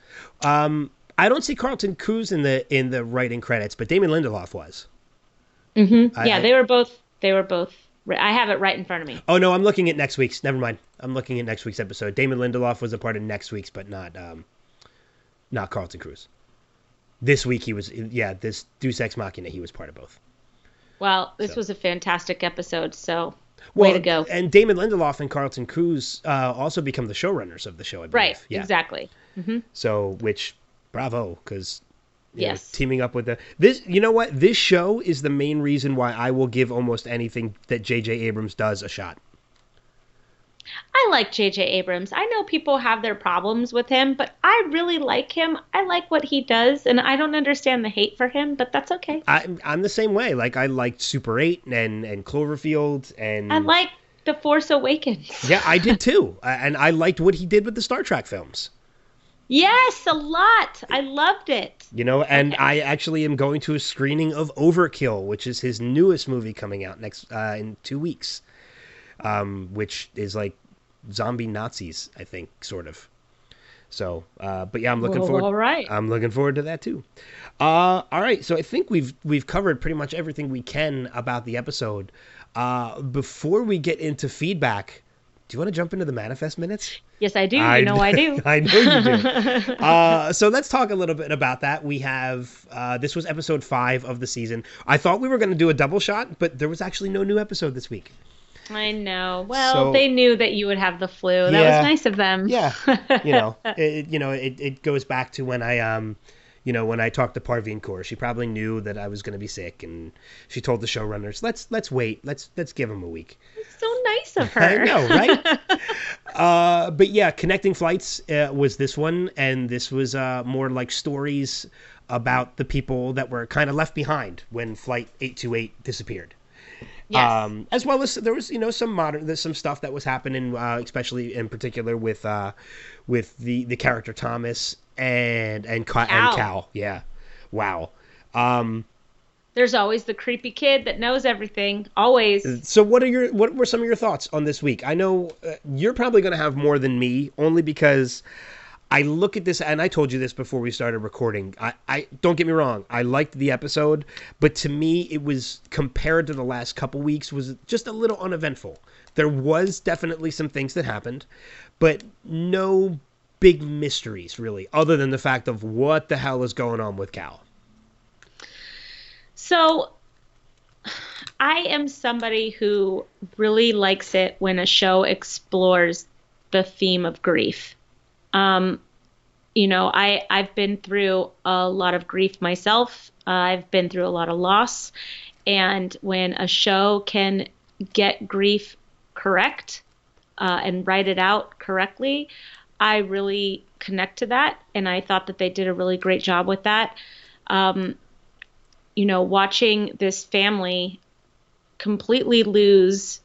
Um I don't see Carlton Cuse in the in the writing credits, but Damon Lindelof was. Mhm. I- yeah, they were both. They were both. I have it right in front of me. Oh no, I'm looking at next week's. Never mind. I'm looking at next week's episode. Damon Lindelof was a part of next week's, but not um, not Carlton Cuse. This week he was. Yeah, this Deus Ex Machina. He was part of both. Well, this So. was a fantastic episode. So way to go. And Damon Lindelof and Carlton Cuse uh, also become the showrunners of the show. I believe. Right. Yeah. Exactly. So, which, bravo, because Yes. teaming up with the this. You know what? This show is the main reason why I will give almost anything that J.J. Abrams does a shot. I like J.J. Abrams. I know people have their problems with him, but I really like him. I like what he does, and I don't understand the hate for him, but that's okay. I, I'm the same way. Like I liked Super Eight and and Cloverfield and I like The Force Awakens. yeah, I did too. And I liked what he did with the Star Trek films. Yes, a lot. I loved it. You know, and I actually am going to a screening of Overkill, which is his newest movie coming out next uh, in two weeks, um, which is like zombie Nazis, I think, sort of. So, uh, but yeah, I'm looking Well, forward. all right. I'm looking forward to that too. Uh, all right, so I think we've we've covered pretty much everything we can about the episode. Uh, before we get into feedback, do you want to jump into the manifest minutes? Yes, I do. You know I do. I know you do. uh, so let's talk a little bit about that. We have uh, this was episode five of the season. I thought we were going to do a double shot, but there was actually no new episode this week. I know. Well, So- they knew that you would have the flu. That Yeah. was nice of them. Yeah, you know, it, you know, it, it goes back to when I um, you know, when I talked to Parveen Kaur, she probably knew that I was going to be sick, and she told the showrunners, "Let's let's wait, let's let's give him a week." It's so nice of her. I know, right? uh, but yeah, connecting flights uh, was this one, and this was uh, more like stories about the people that were kind of left behind when Flight 828 disappeared. Yes. Um, as well as there was, you know, some modern, there's some stuff that was happening, uh, especially in particular with, uh, with the the character Thomas and and Cal. Cal. And Cal. Yeah, wow. Um, There's always the creepy kid that knows everything. Always. so what are your what were some of your thoughts on this week? I know uh, you're probably going to have more than me, only because I look at this, and I told you this before we started recording. I, I don't get me wrong, I liked the episode, but to me, it was compared to the last couple weeks was just a little uneventful. There was definitely some things that happened, but no big mysteries really, other than the fact of what the hell is going on with Cal. So I am somebody who really likes it when a show explores the theme of grief. Um, you know, I I've been through a lot of grief myself. Uh, I've been through a lot of loss, and when a show can get grief correct uh, and write it out correctly, I really connect to that, and I thought that they did a really great job with that. Um, you know, watching this family completely lose,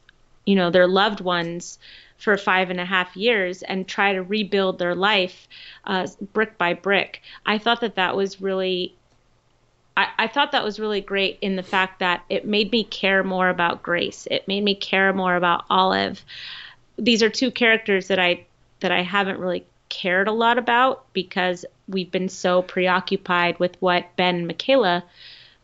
you know, their loved ones for five and a half years and try to rebuild their life uh, brick by brick. I thought that that was really, I, thought that was really great in the fact that it made me care more about Grace. It made me care more about Olive. These are two characters that I that I haven't really cared a lot about because we've been so preoccupied with what Ben and Michaela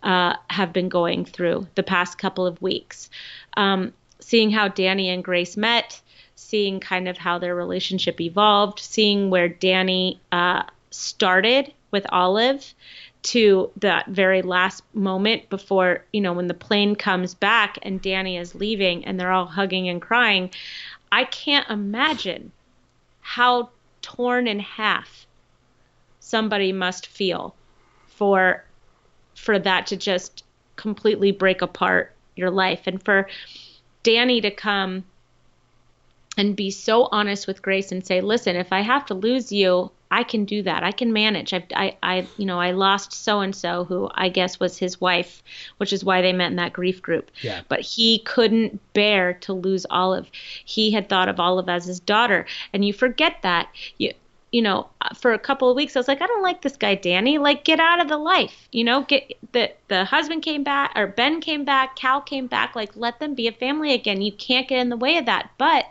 uh, have been going through the past couple of weeks. Um, seeing how Danny and Grace met, seeing kind of how their relationship evolved, seeing where Danny uh, started with Olive to that very last moment before, you know, when the plane comes back and Danny is leaving and they're all hugging and crying. I can't imagine how torn in half somebody must feel for for that to just completely break apart your life and for Danny to come and be so honest with Grace and say, "Listen, if I have to lose you, I can do that. I can manage. I, I, I you know, I lost so and so, who I guess was his wife, which is why they met in that grief group. Yeah. But he couldn't bear to lose Olive. He had thought of Olive as his daughter, and you forget that. You, you know, for a couple of weeks, I was like, I don't like this guy, Danny. Like, get out of the life. You know, get the the husband came back, or Ben came back, Cal came back. Like, let them be a family again. You can't get in the way of that. But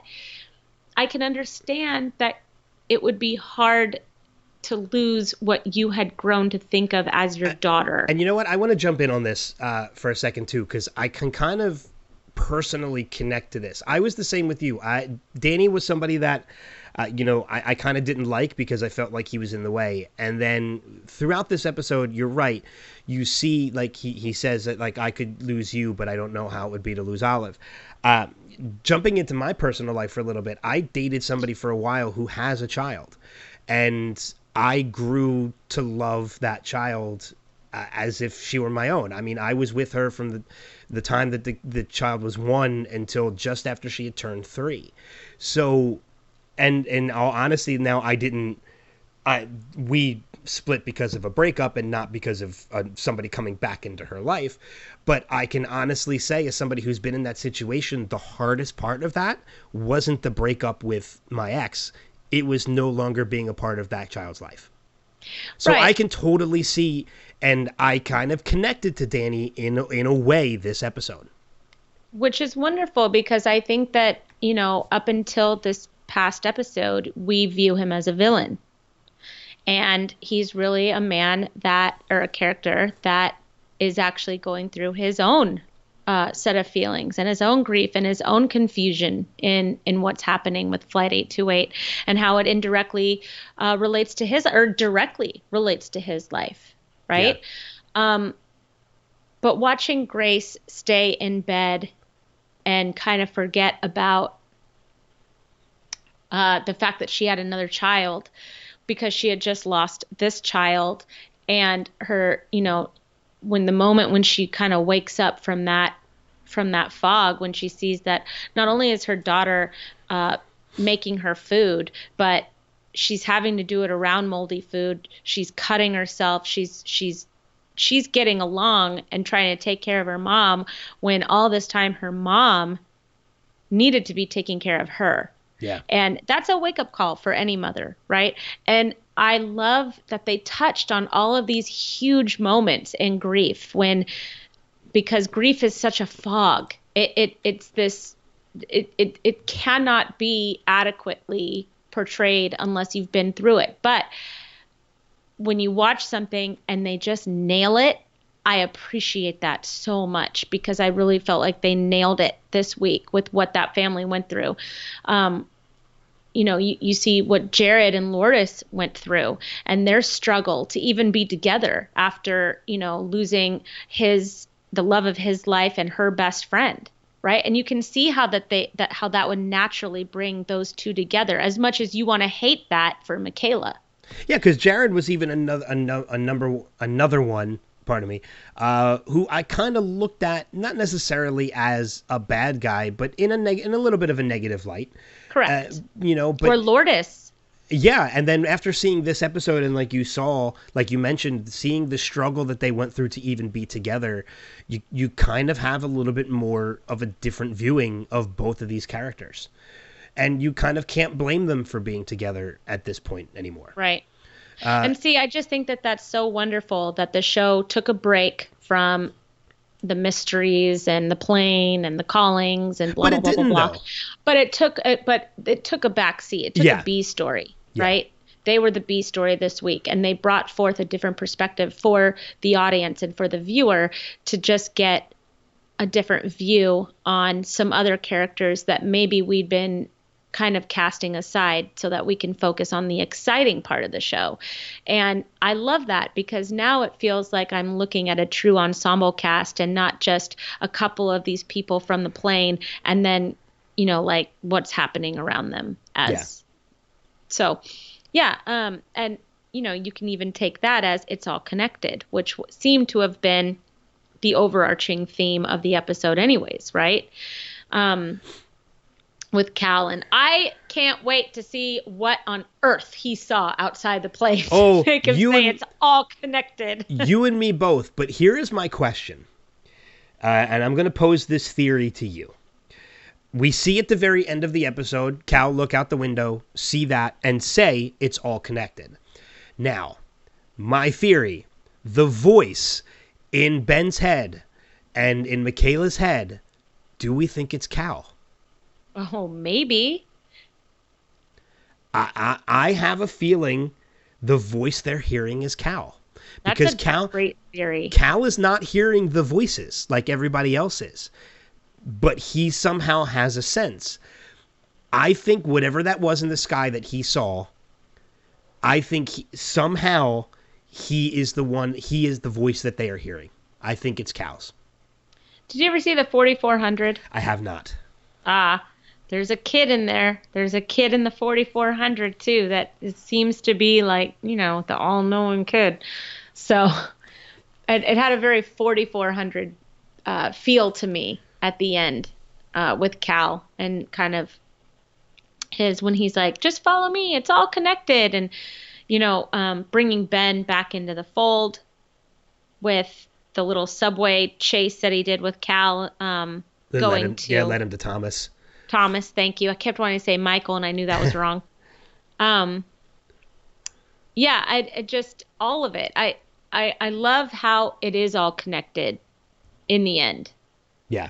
I can understand that it would be hard to lose what you had grown to think of as your daughter. And you know what? I want to jump in on this uh, for a second too, because I can kind of personally connect to this. I was the same with you. I, Danny was somebody that, uh, you know, I, I kind of didn't like because I felt like he was in the way. And then throughout this episode, you're right. You see, like he, he says that like I could lose you, but I don't know how it would be to lose Olive. Uh, jumping into my personal life for a little bit, I dated somebody for a while who has a child, and I grew to love that child uh, as if she were my own. I mean, I was with her from the the time that the, the child was one until just after she had turned three. So, and in all honesty, now I didn't. I we split because of a breakup and not because of uh, somebody coming back into her life. But I can honestly say, as somebody who's been in that situation, the hardest part of that wasn't the breakup with my ex. It was no longer being a part of that child's life. So Right. I can totally see, and I kind of connected to Danny in in a way this episode. which is wonderful because I think that, you know, up until this past episode, we view him as a villain. And he's really a man that, or a character that is actually going through his own uh, set of feelings and his own grief and his own confusion in in what's happening with Flight 828 and how it indirectly uh, relates to his or directly relates to his life, right? Um, but watching Grace stay in bed and kind of forget about uh, the fact that she had another child because she had just lost this child. And her you know when the moment when she kind of wakes up from that from that fog when she sees that not only is her daughter uh, making her food but she's having to do it around moldy food. She's cutting herself. She's she's she's getting along and trying to take care of her mom when all this time her mom needed to be taking care of her Yeah. and that's a wake up call for any mother, right? And I love that they touched on all of these huge moments in grief when because grief is such a fog. It, it it's this it, it it cannot be adequately portrayed unless you've been through it. But when you watch something and they just nail it, I appreciate that so much because I really felt like they nailed it this week with what that family went through. Um, you know, you, you see what Jared and Lourdes went through and their struggle to even be together after, you know, losing his the love of his life and her best friend right and you can see how that they that how that would naturally bring those two together as much as you want to hate that for Michaela Yeah, because Jared was even another another no- a number another one. Pardon me. Uh, who I kind of looked at not necessarily as a bad guy, but in a neg- in a little bit of a negative light. Uh, correct you know, but or Lourdes yeah, and then after seeing this episode and like you saw, like you mentioned, seeing the struggle that they went through to even be together, you you kind of have a little bit more of a different viewing of both of these characters. And you kind of can't blame them for being together at this point anymore. right Uh, and see, I just think that that's so wonderful that the show took a break from the mysteries and the plane and the callings and blah blah blah blah blah. But it took, it, but it took a backseat. It took Yeah. a B story, Yeah. right? They were the B story this week, and they brought forth a different perspective for the audience and for the viewer to just get a different view on some other characters that maybe we'd been kind of casting aside so that we can focus on the exciting part of the show. And I love that because now it feels like I'm looking at a true ensemble cast and not just a couple of these people from the plane and then, you know, like what's happening around them as Yeah. so yeah, um and you know, you can even take that as it's all connected, which w- seemed to have been the overarching theme of the episode, anyways, right? Um, with Cal, and I can't wait to see what on earth he saw outside the place. Oh, you say and- it's all connected. you and me both. But here is my question, uh, and I'm going to pose this theory to you. We see at the very end of the episode, Cal look out the window, see that, and say it's all connected. Now, my theory the voice in Ben's head and in Michaela's head, do we think it's Cal? Oh, maybe. I, I, I have a feeling the voice they're hearing is Cal. That's Because a Cal, great theory. Cal is not hearing the voices like everybody else is, but he somehow has a sense. I think whatever that was in the sky that he saw, I think he, somehow he is the one, he is the voice that they are hearing. I think it's Cal's. Did you ever see the 4400? I have not. Ah, there's a kid in there. There's a kid in the 4400 too that it seems to be like, you know, the all-knowing kid. So it, it had a very 4400 uh, feel to me at the end uh, with Cal and kind of his when he's like, just follow me. It's all connected. And, you know, um, bringing Ben back into the fold with the little subway chase that he did with Cal. Um, going him, to yeah, led him to Thomas. Thomas, thank you. I kept wanting to say Michael, and I knew that was wrong. um, yeah, I, I just all of it. I, I I love how it is all connected in the end. Yeah.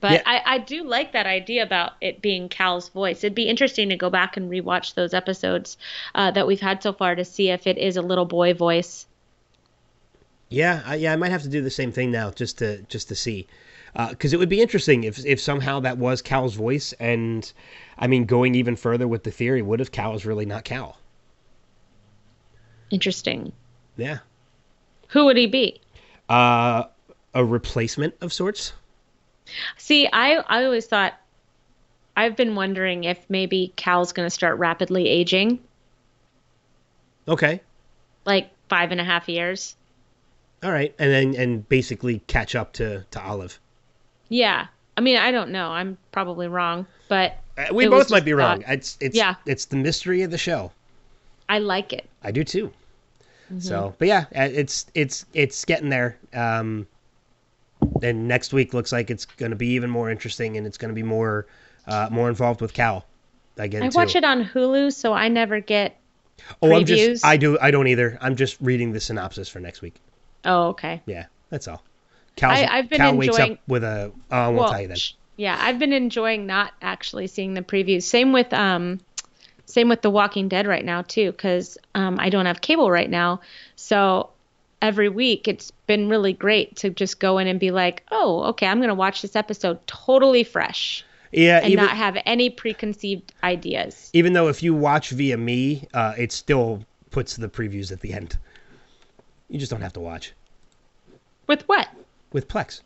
But Yeah. I, I do like that idea about it being Cal's voice. It'd be interesting to go back and rewatch those episodes uh, that we've had so far to see if it is a little boy voice. Yeah, I, yeah, I might have to do the same thing now just to just to see, because it would be interesting if if somehow that was Cal's voice, and I mean, going even further with the theory, what if Cal is really not Cal? Interesting. Yeah, Who would he be? uh, a replacement of sorts. See, I I always thought I've been wondering if maybe Cal's going to start rapidly aging, Okay, like five and a half years. all right, and then and basically catch up to to Olive. Yeah. I mean, I don't know. I'm probably wrong, but Uh, we both might be wrong. thought- It's it's Yeah. it's the mystery of the show. I like it. I do too. So, but yeah, uh, it's it's it's getting there. Um, and next week looks like it's going to be even more interesting, and it's going to be more uh, more involved with Cal. Again, I too. watch it on Hulu, so I never get. Oh, I'm just I do I don't either. I'm just reading the synopsis for next week. Oh, okay. Yeah, that's all. Cal's, I- I've been Cal wakes enjoying- up with a. Oh, I won't Well, tell you then. Yeah, I've been enjoying not actually seeing the previews. Same with um, same with The Walking Dead right now too, because um, I don't have cable right now. So every week it's been really great to just go in and be like, oh, okay, I'm gonna watch this episode totally fresh Yeah, and even not have any preconceived ideas. even though if you watch via me, uh, it still puts the previews at the end. You just don't have to watch With what? With Plex.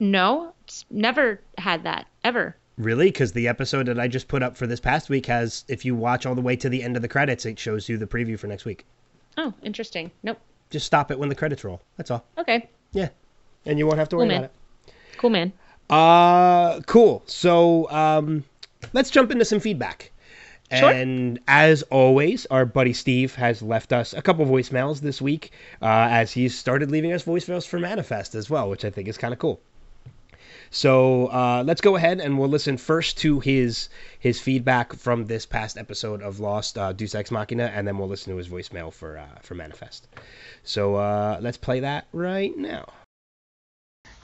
No, it's never had that ever. Really? Because the episode that I just put up for this past week has, if you watch all the way to the end of the credits, it shows you the preview for next week. Oh, interesting. Nope. Just stop it when the credits roll. That's all. Okay. Yeah. And you won't have to worry Cool, about it. Cool, man. Uh, cool. So, um, let's jump into some feedback. And as always, our buddy Steve has left us a couple voicemails this week, uh, as he's started leaving us voicemails for Manifest as well, which I think is kind of cool. So uh, let's go ahead and we'll listen first to his his feedback from this past episode of Lost uh, Deus Ex Machina, and then we'll listen to his voicemail for uh, for Manifest. So uh, let's play that right now.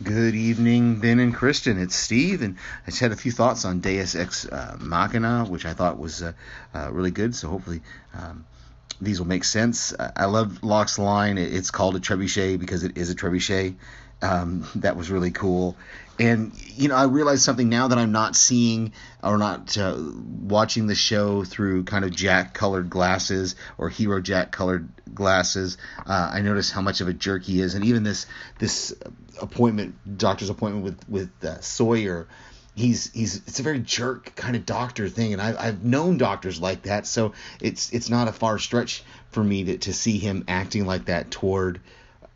Good evening, Ben and Christian. It's Steve, and I just had a few thoughts on Deus Ex uh, Machina, which I thought was uh, uh, really good. So hopefully um, these will make sense. I love Locke's line. It's called a trebuchet because it is a trebuchet. Um, that was really cool. And you know, I realize something now that I'm not seeing or not uh, watching the show through kind of Jack colored glasses or Hero Jack colored glasses. Uh, I notice how much of a jerk he is, and even this this appointment, doctor's appointment with with uh, Sawyer. he's he's it's a very jerk kind of doctor thing, and I've I've known doctors like that, so it's it's not a far stretch for me to to see him acting like that toward.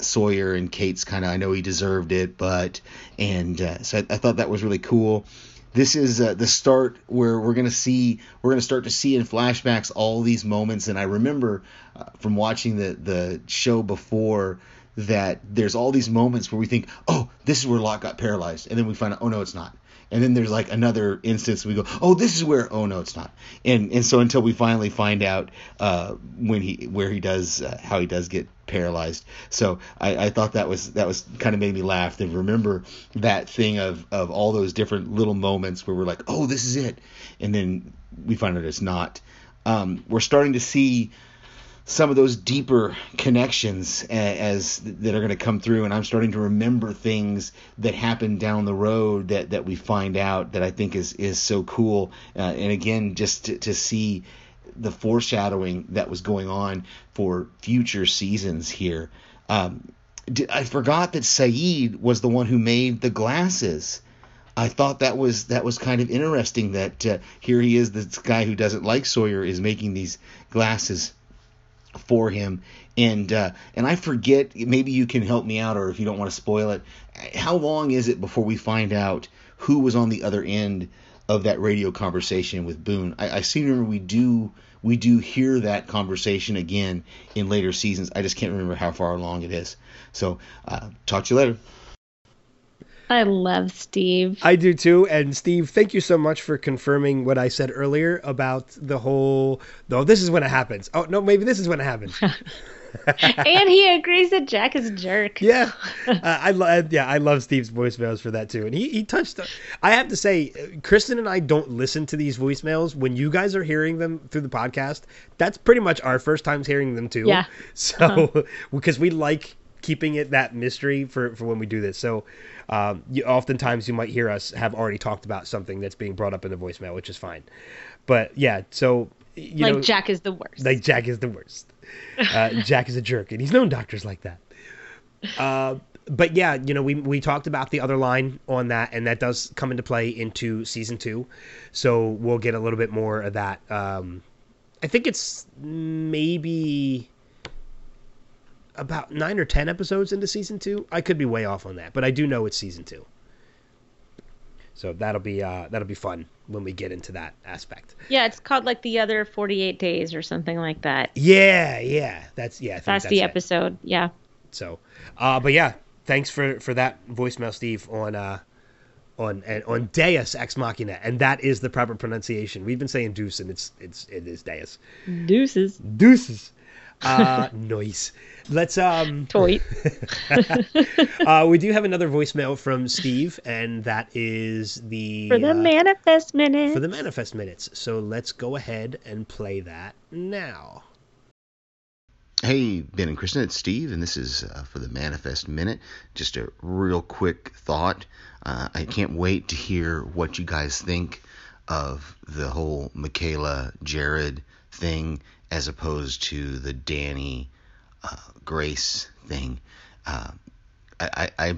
Sawyer and Kate's kind of I know he deserved it, but and uh, so I, I thought that was really cool. This is uh, the start where we're gonna see we're gonna start to see in flashbacks all these moments and i remember uh, from watching the the show before that there's all these moments where we think oh this is where locke got paralyzed and then we find out oh no it's not and then there's like another instance we go oh this is where oh no it's not. And and so until we finally find out uh, when he where he does uh, how he does get paralyzed. So I, I thought that was that was kind of made me laugh to remember that thing of of all those different little moments where we're like oh this is it. And then we find out it's not. Um, we're starting to see some of those deeper connections as, as that are going to come through and i'm starting to remember things that happened down the road that that we find out that i think is is so cool. Uh, and again just to, to see the foreshadowing that was going on for future seasons here. Um, i forgot that Sayid was the one who made the glasses. I thought that was that was kind of interesting that uh, here he is, this guy who doesn't like Sawyer is making these glasses for him. And uh, and I forget, maybe you can help me out, or if you don't want to spoil it, how long is it before we find out who was on the other end of that radio conversation with Boone? I, I seem to remember we do we do hear that conversation again in later seasons. I just can't remember how far along it is. So uh, talk to you later. I love Steve. I do too. And Steve, thank you so much for confirming what I said earlier about the whole. No, this is when it happens. Oh no, maybe this is when it happens. and he agrees that Jack is a jerk. Yeah, uh, I love. Yeah, I love Steve's voicemails for that too. And he he touched. I have to say, Kristen and I don't listen to these voicemails. When you guys are hearing them through the podcast, that's pretty much our first times hearing them too. Yeah. So uh-huh. because we like keeping it that mystery for for when we do this. So um, you, oftentimes you might hear us have already talked about something that's being brought up in the voicemail, which is fine. But yeah, so you like know, Jack is the worst. Like Jack is the worst. Uh, Jack is a jerk, and he's known doctors like that. Uh, but yeah, you know, we we talked about the other line on that, and that does come into play into season two. So we'll get a little bit more of that. Um, I think it's maybe about nine or ten episodes into season two. I could be way off on that, but I do know it's season two. So that'll be uh, that'll be fun when we get into that aspect. Yeah, it's called like the other forty eight days or something like that. Yeah, yeah, that's yeah. That's, that's, the it. episode. Yeah. So, uh, but yeah, thanks for for that voicemail, Steve, on uh, on and on Deus Ex Machina, and that is the proper pronunciation. We've been saying Deuce, and it's it's it is Deus. Deuces. Deuces. Uh, noise. Let's um. Toy. uh, we do have another voicemail from Steve, and that is the for the uh, manifest minutes. For the manifest minutes. So let's go ahead and play that now. Hey, Ben and Kristen, it's Steve, and this is uh, for the Manifest Minute. Just a real quick thought. Uh, I can't wait to hear what you guys think of the whole Michaela Jared thing as opposed to the Danny uh, Grace thing. Uh, I, I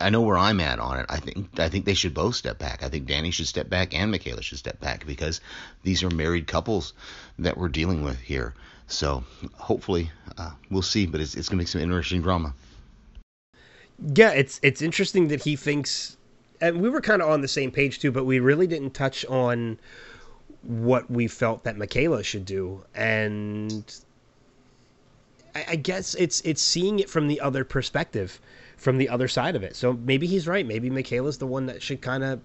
I know where I'm at on it. I think I think they should both step back. I think Danny should step back and Michaela should step back because these are married couples that we're dealing with here. So hopefully uh, we'll see, but it's it's gonna make some interesting drama. Yeah, it's it's interesting that he thinks, and we were kind of on the same page too, but we really didn't touch on what we felt that Michaela should do, and I, I guess it's it's seeing it from the other perspective, from the other side of it. So maybe he's right. Maybe Michaela's the one that should kind of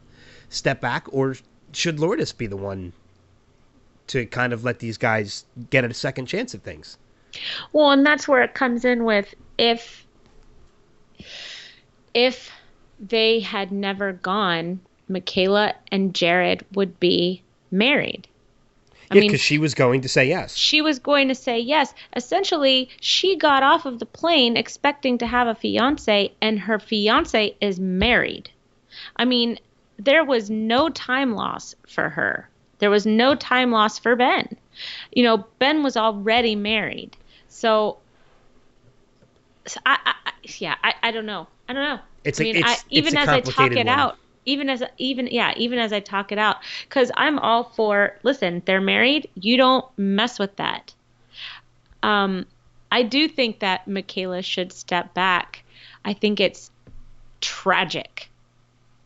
step back, or should Lourdes be the one to kind of let these guys get a second chance at things? Well, and that's where it comes in with if if they had never gone, Michaela and Jared would be married. I yeah, because she was going to say yes. She was going to say yes. Essentially, she got off of the plane expecting to have a fiance, and her fiance is married. I mean, there was no time loss for her. There was no time loss for Ben. You know, Ben was already married. So, so I, I, yeah, I, I don't know. I don't know. It's I mean, it's, I, even it's as I talk it one. out, even as even yeah even as i talk it out because i'm all for listen they're married you don't mess with that. Um i do think that michaela should step back. I think it's tragic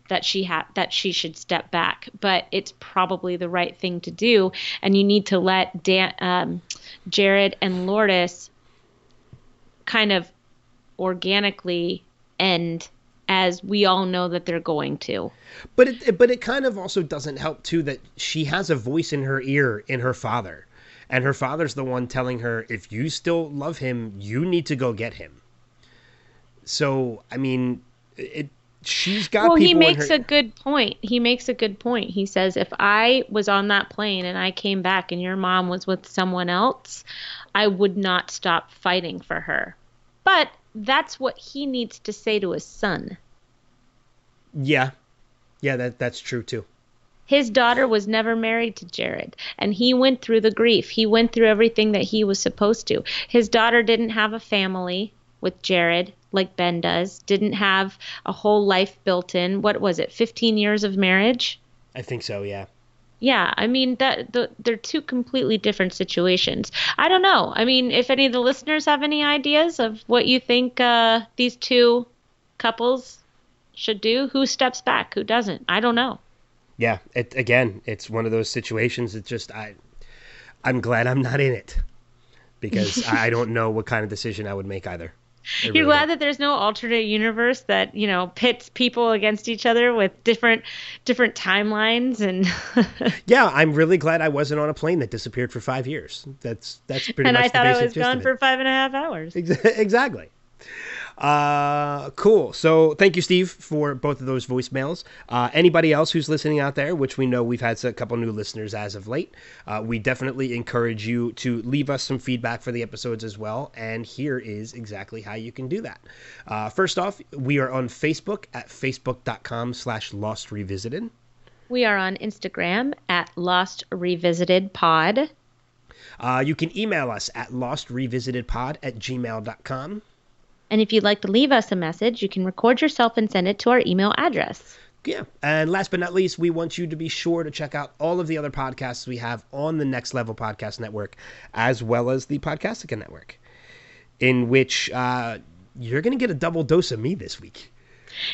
that she had that she should step back but it's probably the right thing to do and you need to let Dan, um, jared and lourdes kind of organically end as we all know that they're going to. But it but it kind of also doesn't help too that she has a voice in her ear in her father. And her father's the one telling her if you still love him, you need to go get him. So, I mean, it she's got well he makes her- a good point he makes a good point he says if i was on that plane and i came back and your mom was with someone else i would not stop fighting for her but that's what he needs to say to his son Yeah. Yeah, that that's true too. his daughter was never married to Jared and he went through the grief. He went through everything that he was supposed to. His daughter didn't have a family with Jared like Ben does. Didn't have a whole life built in. What was it? 15 years of marriage? I think so, yeah. Yeah, I mean that the, they're two completely different situations. I don't know. I mean, if any of the listeners have any ideas of what you think uh, these two couples should do, who steps back, who doesn't? I don't know. Yeah, it again, it's one of those situations it's just I I'm glad I'm not in it because I don't know what kind of decision I would make either. You're really glad don't. that there's no alternate universe that you know pits people against each other with different different timelines and Yeah, I'm really glad I wasn't on a plane that disappeared for 5 years. That's that's pretty and much I thought I was gone for five and a half hours. Exactly. Uh, cool. So thank you, Steve, for both of those voicemails. Uh, anybody else who's listening out there, which we know we've had a couple new listeners as of late, uh, we definitely encourage you to leave us some feedback for the episodes as well. And here is exactly how you can do that. Uh, first off, we are on Facebook at facebook.com slash lost revisited. We are on Instagram at Lost Revisited Pod. Uh, you can email us at lostrevisited.pod at gmail.com. And if you'd like to leave us a message, you can record yourself and send it to our email address. Yeah. And last but not least, we want you to be sure to check out all of the other podcasts we have on the Next Level Podcast Network, as well as the Podcastica Network, in which uh, you're going to get a double dose of me this week.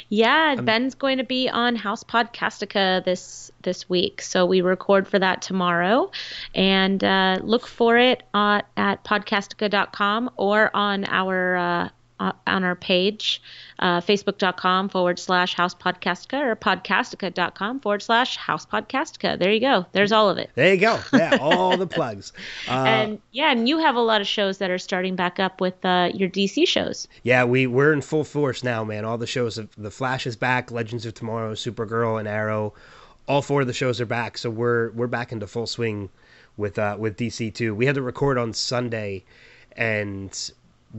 Yeah, Ben's going to be on House Podcastica this this week, so we record for that tomorrow, and uh, look for it on, at podcastica.com or on our uh, uh, on our page, uh, facebook.com forward slash House Podcastica or podcastica.com forward slash House Podcastica. There you go. There's all of it. There you go. Yeah, all the plugs. Uh, and yeah, and you have a lot of shows that are starting back up with uh, your DC shows. yeah, we we're in full force now, man. All the shows, of The Flash is back, Legends of Tomorrow, Supergirl, and Arrow. All four of the shows are back, so we're we're back into full swing with uh, with DC too. We had to record on Sunday, and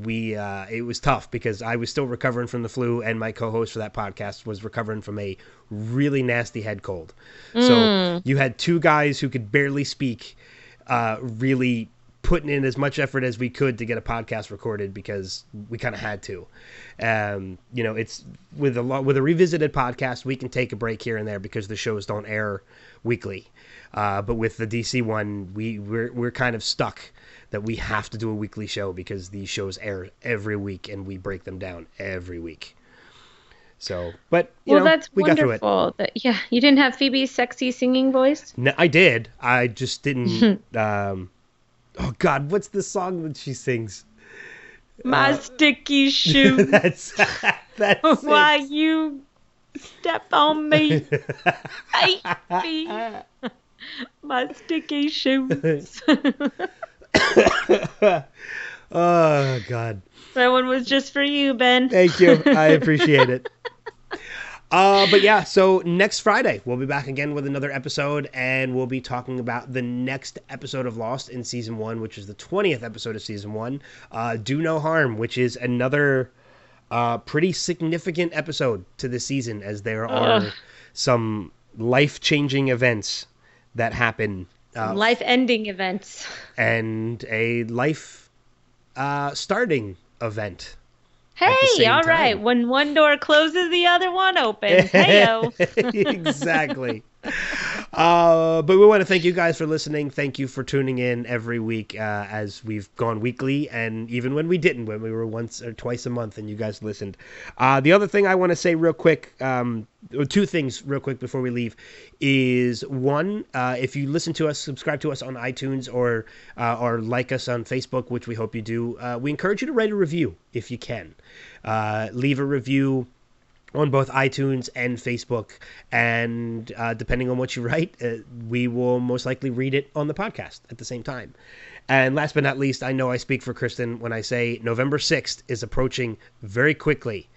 we uh, it was tough because I was still recovering from the flu, and my co-host for that podcast was recovering from a really nasty head cold. So you had two guys who could barely speak, uh, really putting in as much effort as we could to get a podcast recorded because we kind of had to. Um, you know, it's with a lot with a revisited podcast, we can take a break here and there because the shows don't air weekly. Uh, but with the DC one, we we're we're kind of stuck that we have to do a weekly show because these shows air every week and we break them down every week. So, but you well, know, that's we got through it. wonderful. That, yeah, you didn't have Phoebe's sexy singing voice. No, I did. I just didn't. um, oh God, what's the song that she sings? My sticky shoe. that's that's Why it. you step on me? Me. My sticky shoes. oh God, that one was just for you, Ben. thank you. I appreciate it. Uh, but yeah, so next Friday we'll be back again with another episode, and we'll be talking about the next episode of Lost in season one, which is the twentieth episode of season one. Uh, Do no harm, which is another uh, pretty significant episode to the season, as there are some life-changing events that happen, uh, Life-ending events. and a life uh, starting event Hey, all right. time. When one door closes, the other one opens. Heyo. exactly. Uh, but we want to thank you guys for listening. Thank you for tuning in every week uh, as we've gone weekly, and even when we didn't, when we were once or twice a month, and you guys listened. Uh, the other thing I want to say real quick, um, two things real quick before we leave, is one, uh, if you listen to us, subscribe to us on iTunes or uh, or like us on Facebook, which we hope you do. Uh, we encourage you to write a review if you can. Leave a review on both iTunes and Facebook. And uh, depending on what you write, uh, we will most likely read it on the podcast at the same time. And last but not least, I know I speak for Kristen when I say November 6th is approaching very quickly.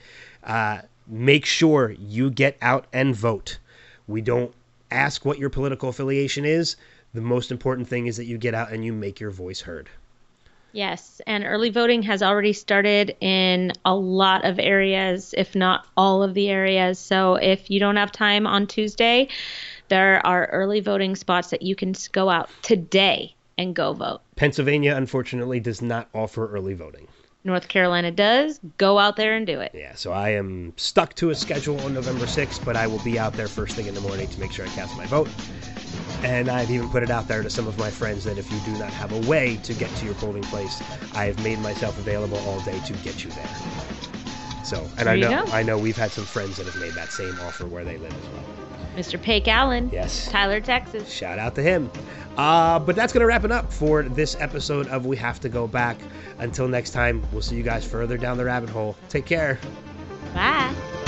Uh, make sure you get out and vote. We don't ask what your political affiliation is. The most important thing is that you get out and you make your voice heard. Yes, and early voting has already started in a lot of areas, if not all of the areas. So if you don't have time on Tuesday, there are early voting spots that you can go out today and go vote. Pennsylvania, unfortunately, does not offer early voting. North Carolina does. Go out there and do it. Yeah, so I am stuck to a schedule on November 6th, but I will be out there first thing in the morning to make sure I cast my vote. And I've even put it out there to some of my friends that if you do not have a way to get to your polling place, I have made myself available all day to get you there. So, and I There you know. I know we've had some friends that have made that same offer where they live as well. Mr. Pake Allen, Yes. Tyler, Texas. Shout out to him. Uh, but that's going to wrap it up for this episode of We Have to Go Back. Until next time, we'll see you guys further down the rabbit hole. Take care. Bye.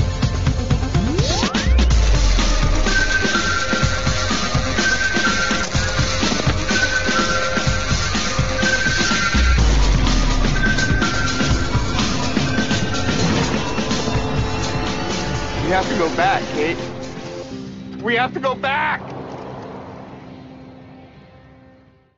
Have to go back, Kate. We have to go back!